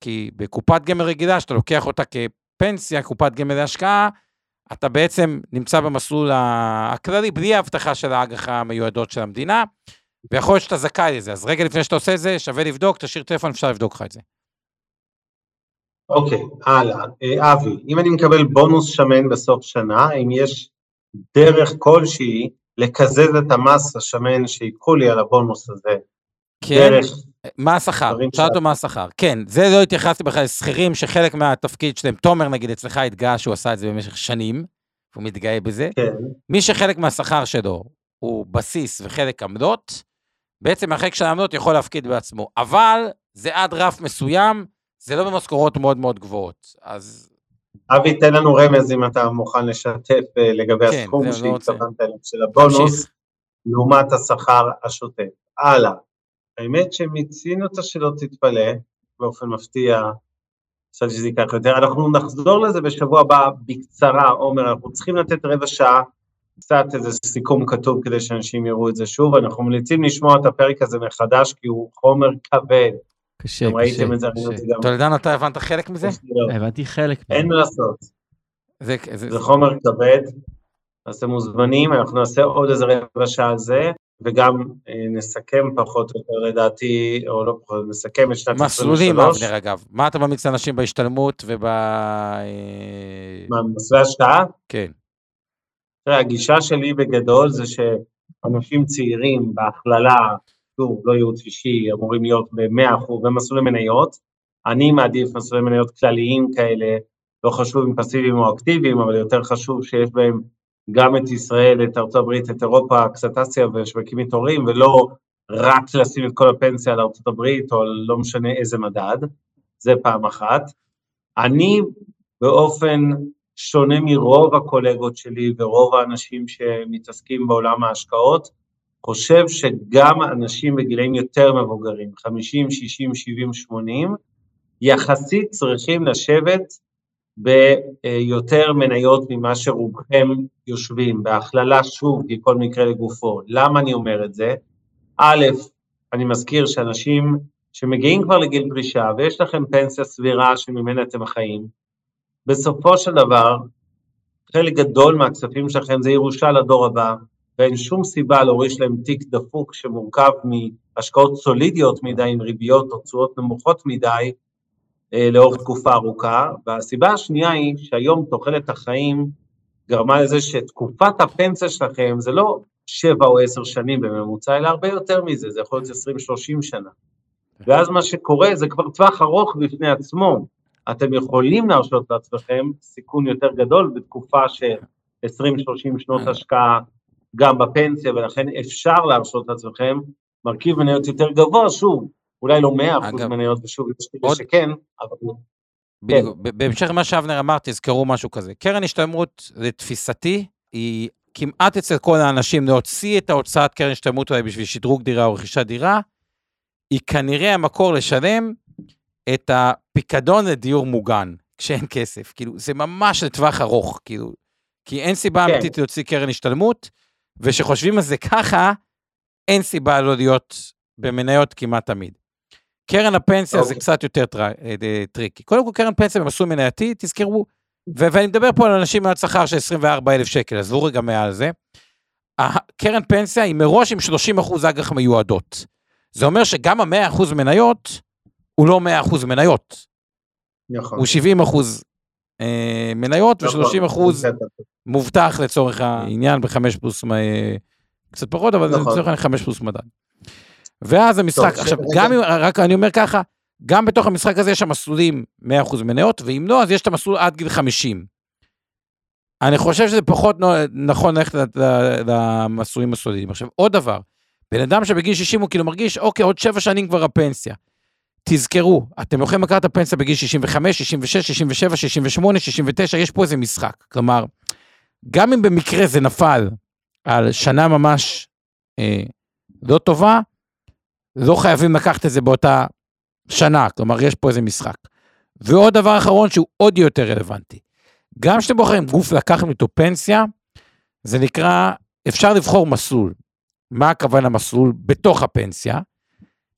כי בקופת גמל רגילה, שאתה לוקח אותה כפנסיה, קופת גמל להשקעה, אתה בעצם נמצא במסלול הכללי, בלי ההבטחה של האג"ח המיועדות של המדינה, ויכול להיות שאתה זכאי לזה. אז רגע לפני שאתה עושה את זה, שווה לבדוק, תשאיר טלפון, אפשר לבדוק לך את זה. אוקיי, הלאה. אה, אבי, אם אני מקבל בונוס שמן בסוף שנה, האם יש דרך כלשהי לקזז את המס השמן שיקחו לי על הבונוס הזה? כן, דרך מה השכר? דברים שאל אותו מה השכר. כן, זה לא התייחסתי בכלל לשכירים שחלק מהתפקיד שלהם, תומר נגיד אצלך התגאה שהוא עשה את זה במשך שנים, הוא מתגאה בזה. כן, מי שחלק מהשכר שלו הוא בסיס וחלק עמדות, בעצם החלק של העמדות יכול להפקיד בעצמו. אבל זה עד רף מסוים, זה לא במשכורות מאוד מאוד גבוהות. אז אבי, תן לנו רמז אם אתה מוכן לשתף אה, לגבי כן, הסכום לא. שהתכוונת אליו, של הבונוס, תמשיך. לעומת השכר השוטף. הלאה. האמת שמיצינו את השאלות, תתפלא, באופן מפתיע, חשבתי שזה ייקח יותר. אנחנו נחזור לזה בשבוע הבא בקצרה, עומר, אנחנו צריכים לתת רבע שעה, קצת איזה סיכום כתוב כדי שאנשים יראו את זה שוב. אנחנו ממליצים לשמוע את הפרק הזה מחדש, כי הוא חומר כבד. קשה, קשה. ראיתם את זה, אני. רוצה גם... טולדן, אתה הבנת חלק מזה? הבנתי חלק. אין מה לעשות. זה, זה, זה חומר כבד, אז אתם מוזמנים, אנחנו נעשה עוד איזה רבע שעה על זה, וגם אה, נסכם פחות או יותר לדעתי, או לא פחות, נסכם את שנת 23. מסלולים, אבנר, אגב. מה אתה ממליץ לאנשים בהשתלמות וב... אה, מה, מסלולי השקעה? כן. תראה, הגישה שלי בגדול זה שאנשים צעירים בהכללה, שוב, לא ייעוץ אישי, אמורים להיות ב-100% במסלולי מניות. אני מעדיף מסלולי מניות כלליים כאלה, לא חשוב אם פסיביים או אקטיביים, אבל יותר חשוב שיש בהם גם את ישראל, את ארצות הברית, את אירופה, קצת אסיה ושווקים מתעוררים, ולא רק לשים את כל הפנסיה על ארצות הברית, או לא משנה איזה מדד, זה פעם אחת. אני באופן שונה מרוב הקולגות שלי ורוב האנשים שמתעסקים בעולם ההשקעות, חושב שגם אנשים בגילאים יותר מבוגרים, 50, 60, 70, 80, יחסית צריכים לשבת ביותר מניות ממה שרובכם יושבים, בהכללה שוב, כי כל מקרה לגופו. למה אני אומר את זה? א', אני מזכיר שאנשים שמגיעים כבר לגיל פרישה ויש לכם פנסיה סבירה שממנה אתם חיים, בסופו של דבר, חלק גדול מהכספים שלכם זה ירושה לדור הבא, ואין שום סיבה להוריש להם תיק דפוק שמורכב מהשקעות סולידיות מדי עם ריביות או תשואות נמוכות מדי לאורך תקופה ארוכה. והסיבה השנייה היא שהיום תוחלת החיים גרמה לזה שתקופת הפנסיה שלכם זה לא שבע או עשר שנים בממוצע, אלא הרבה יותר מזה, זה יכול להיות עשרים, שלושים שנה. ואז מה שקורה זה כבר טווח ארוך בפני עצמו. אתם יכולים להרשות לעצמכם סיכון יותר גדול בתקופה של 20-30 שנות השקעה גם בפנסיה, ולכן אפשר להרשות לעצמכם מרכיב מניות יותר גבוה, שוב, אולי לא 100% אגב, מניות, ושוב, יש כאלה עוד- שכן, אבל בדיוק. ב- בהמשך למה שאבנר אמר, תזכרו משהו כזה. קרן השתלמות, לתפיסתי, היא כמעט אצל כל האנשים להוציא את ההוצאת קרן השתלמות אולי בשביל שדרוג דירה או רכישת דירה, היא כנראה המקור לשלם את הפיקדון לדיור מוגן, כשאין כסף. כאילו, זה ממש לטווח ארוך, כאילו, כי אין סיבה כן. אמיתית להוציא קרן השתלמות, וכשחושבים על זה ככה, אין סיבה לא להיות במניות כמעט תמיד. קרן הפנסיה זה אוקיי. קצת יותר. אה, אה, טריקי. קודם כל, קרן פנסיה במסלול מנייתי, תזכרו, ואני מדבר פה על אנשים מעל שכר של 24,000 שקל, עזבו רגע מעל זה. הקרן פנסיה היא מראש עם 30 אחוז אג"ח מיועדות. זה אומר שגם ה-100 אחוז מניות, הוא לא 100 אחוז מניות, נכון. הוא 70 אחוז אה, מניות נכון, ו-30 אחוז בסדר. מובטח לצורך העניין בחמש פלוס, אה, קצת פחות, אבל נכון. לצורך העניין חמש פלוס מדד. ואז המשחק, טוב, עכשיו. גם אם, רק אני אומר ככה, גם בתוך המשחק הזה יש שם מסלולים 100% מניות, ואם לא, אז יש את המסלול עד גיל 50. אני חושב שזה פחות נכון ללכת למסלולים הסולידיים. עכשיו, עוד דבר, בן אדם שבגיל 60 הוא כאילו מרגיש, אוקיי, עוד שבע שנים כבר הפנסיה. תזכרו, אתם יכולים לקחת את הפנסיה בגיל 65, 66, 67, 68, 69, יש פה איזה משחק. כלומר, גם אם במקרה זה נפל על שנה ממש אה, לא טובה, לא חייבים לקחת את זה באותה שנה, כלומר, יש פה איזה משחק. ועוד דבר אחרון שהוא עוד יותר רלוונטי. גם כשאתם בוחרים גוף לקחת איתו פנסיה, זה נקרא, אפשר לבחור מסלול. מה הכוונה מסלול? בתוך הפנסיה.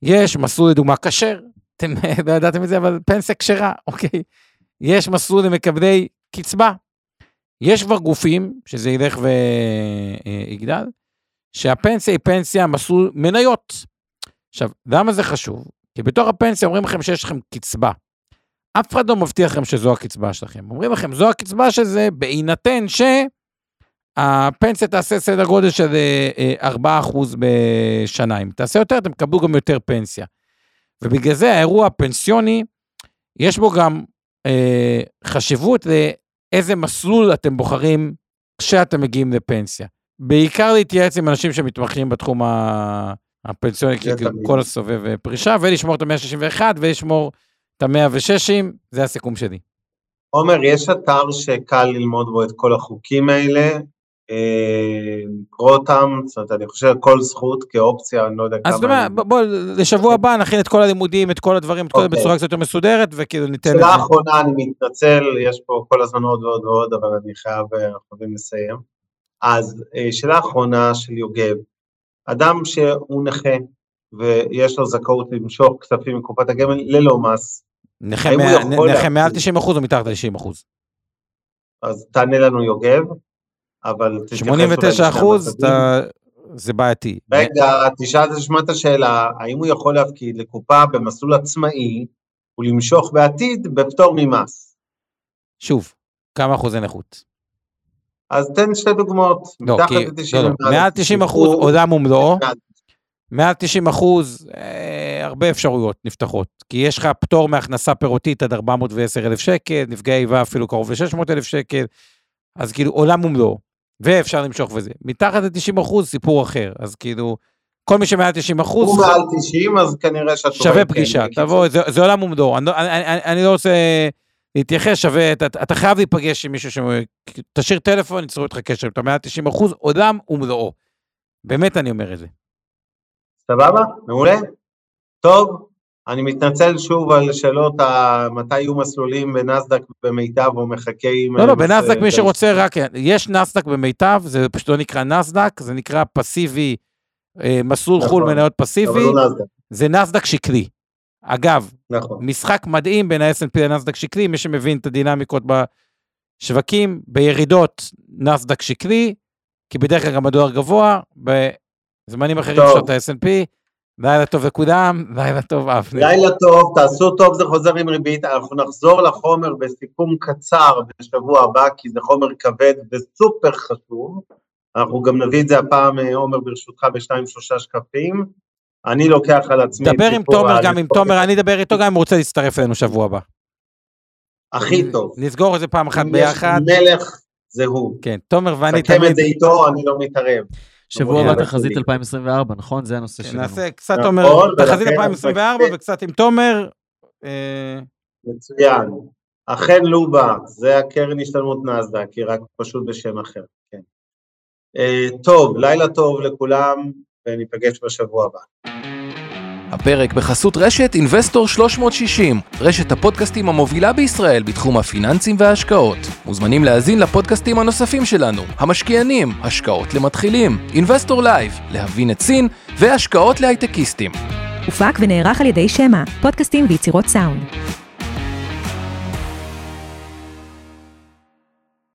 יש מסלול לדוגמה כשר, אתם לא ידעתם את זה, אבל פנסיה כשרה, אוקיי? יש מסלול למקבלי קצבה. יש כבר גופים, שזה ילך ויגדל, שהפנסיה היא פנסיה מסלול מניות. עכשיו, למה זה חשוב? כי בתוך הפנסיה אומרים לכם שיש לכם קצבה. אף אחד לא מבטיח לכם שזו הקצבה שלכם. אומרים לכם, זו הקצבה שזה בהינתן שהפנסיה תעשה סדר גודל של אה, אה, 4% בשנה. אם תעשה יותר, אתם תקבלו גם יותר פנסיה. ובגלל זה האירוע הפנסיוני, יש בו גם אה, חשיבות לאיזה מסלול אתם בוחרים כשאתם מגיעים לפנסיה. בעיקר להתייעץ עם אנשים שמתמחים בתחום ה- הפנסיוני. כל הסובב אה, פרישה, ולשמור את ה-161 ולשמור את ה-106, זה הסיכום שלי. עומר, יש אתר שקל ללמוד בו את כל החוקים האלה, אה, לקרוא אותם, זאת אומרת, אני חושב כל זכות כאופציה, אני לא יודע כמה... אז אתה אומר, בוא, לשבוע הבא נכין את כל הלימודים, את כל הדברים, את כל זה אוקיי. בצורה קצת יותר מסודרת, וכאילו ניתן שאלה. אחרונה, אני מתנצל, יש פה כל הזמן עוד ועוד ועוד, אבל אני חייב, אה, אנחנו חייבים לסיים. אז שאלה אחרונה של יוגב, אדם שהוא נכה ויש לו זכאות למשוך כספים מקופת הגמל ללא מס, נכה מעל להפקיד? 90 אחוז או מתחת ל-90 אחוז? אז תענה לנו יוגב, אבל תתייחס אולי 89 לשני אחוז. אתה- זה בעייתי. רגע, תשאל, תשמע את השאלה, האם הוא יכול להפקיד לקופה במסלול עצמאי ולמשוך בעתיד בפטור ממס? שוב, כמה אחוזי נכות? אז תן שתי דוגמאות. לא, מתחת כי, ל-90 לא, לא, מעל 90 אחוז עולם ומלואו, מעל- מעל 90 אחוז, אה, הרבה אפשרויות נפתחות. כי יש לך פטור מהכנסה פירותית עד 410 אלף שקל, נפגעי איבה אפילו קרוב ל-600 אלף שקל, אז כאילו עולם ומלואו, ואפשר למשוך וזה. מתחת ל-90 אחוז, סיפור אחר. אז כאילו, כל מי שמעל 90 אחוז, הוא מעל 90, אז כנראה שהתשובה שווה כן, פגישה, בקיצור. תבוא, זה, זה עולם ומלואו. אני, אני, אני, אני לא רוצה להתייחס, שווה, אתה, אתה חייב להיפגש עם מישהו ש... תשאיר טלפון, ייצרו איתך קשר, אתה מעל 90 אחוז, עולם ומלואו. באמת אני אומר את זה. סבבה? מעולה? טוב, אני מתנצל שוב על שאלות ה- מתי יהיו מסלולים בנסדק במיטב או מחכים... לא, לא, אה, בנסדק אה, מי שרוצה רק, יש נסדק במיטב, זה פשוט לא נקרא נסדק, זה נקרא פסיבי, אה, מסלול נכון, חו"ל מניות אבל פסיבי, נסדק, זה נסדק שקלי. אגב, נכון. משחק מדהים בין ה-S&P לנסדק שקלי, מי שמבין את הדינמיקות בשווקים, בירידות נסדק שקלי, כי בדרך כלל גם הדואר גבוה, בזמנים אחרים את ה-S&P. לילה טוב לכולם, לילה טוב אבנר. לילה טוב, תעשו טוב, זה חוזר עם ריבית. אנחנו נחזור לחומר בסיכום קצר בשבוע הבא, כי זה חומר כבד וסופר חשוב. אנחנו גם נביא את זה הפעם, אה, עומר, ברשותך, בשתיים, שלושה שקפים. אני לוקח על עצמי דבר עם תומר, גם עם תומר, אני אדבר איתו גם אם הוא רוצה להצטרף אלינו שבוע הבא. הכי טוב. נסגור את זה פעם אחת ביחד. מלך, זה הוא. כן, תומר ואני סכם תמיד את זה איתו, אני לא מתערב. שבוע הבא תחזית שלי. 2024, נכון? זה הנושא כן, שלנו. נעשה קצת נכון, תומר, תחזית ולכן 2024 אז- וקצת עם תומר. אה, מצוין. אכן לובה, זה הקרן השתלמות נסדק, היא רק פשוט בשם אחר, כן. אה, טוב, לילה טוב לכולם, וניפגש בשבוע הבא. הפרק בחסות רשת Investor 360, רשת הפודקאסטים המובילה בישראל בתחום הפיננסים וההשקעות. מוזמנים להאזין לפודקאסטים הנוספים שלנו, המשקיענים, השקעות למתחילים, Investor Live, להבין את סין, והשקעות להייטקיסטים. הופק ונערך על ידי שמע, פודקאסטים ויצירות סאונד.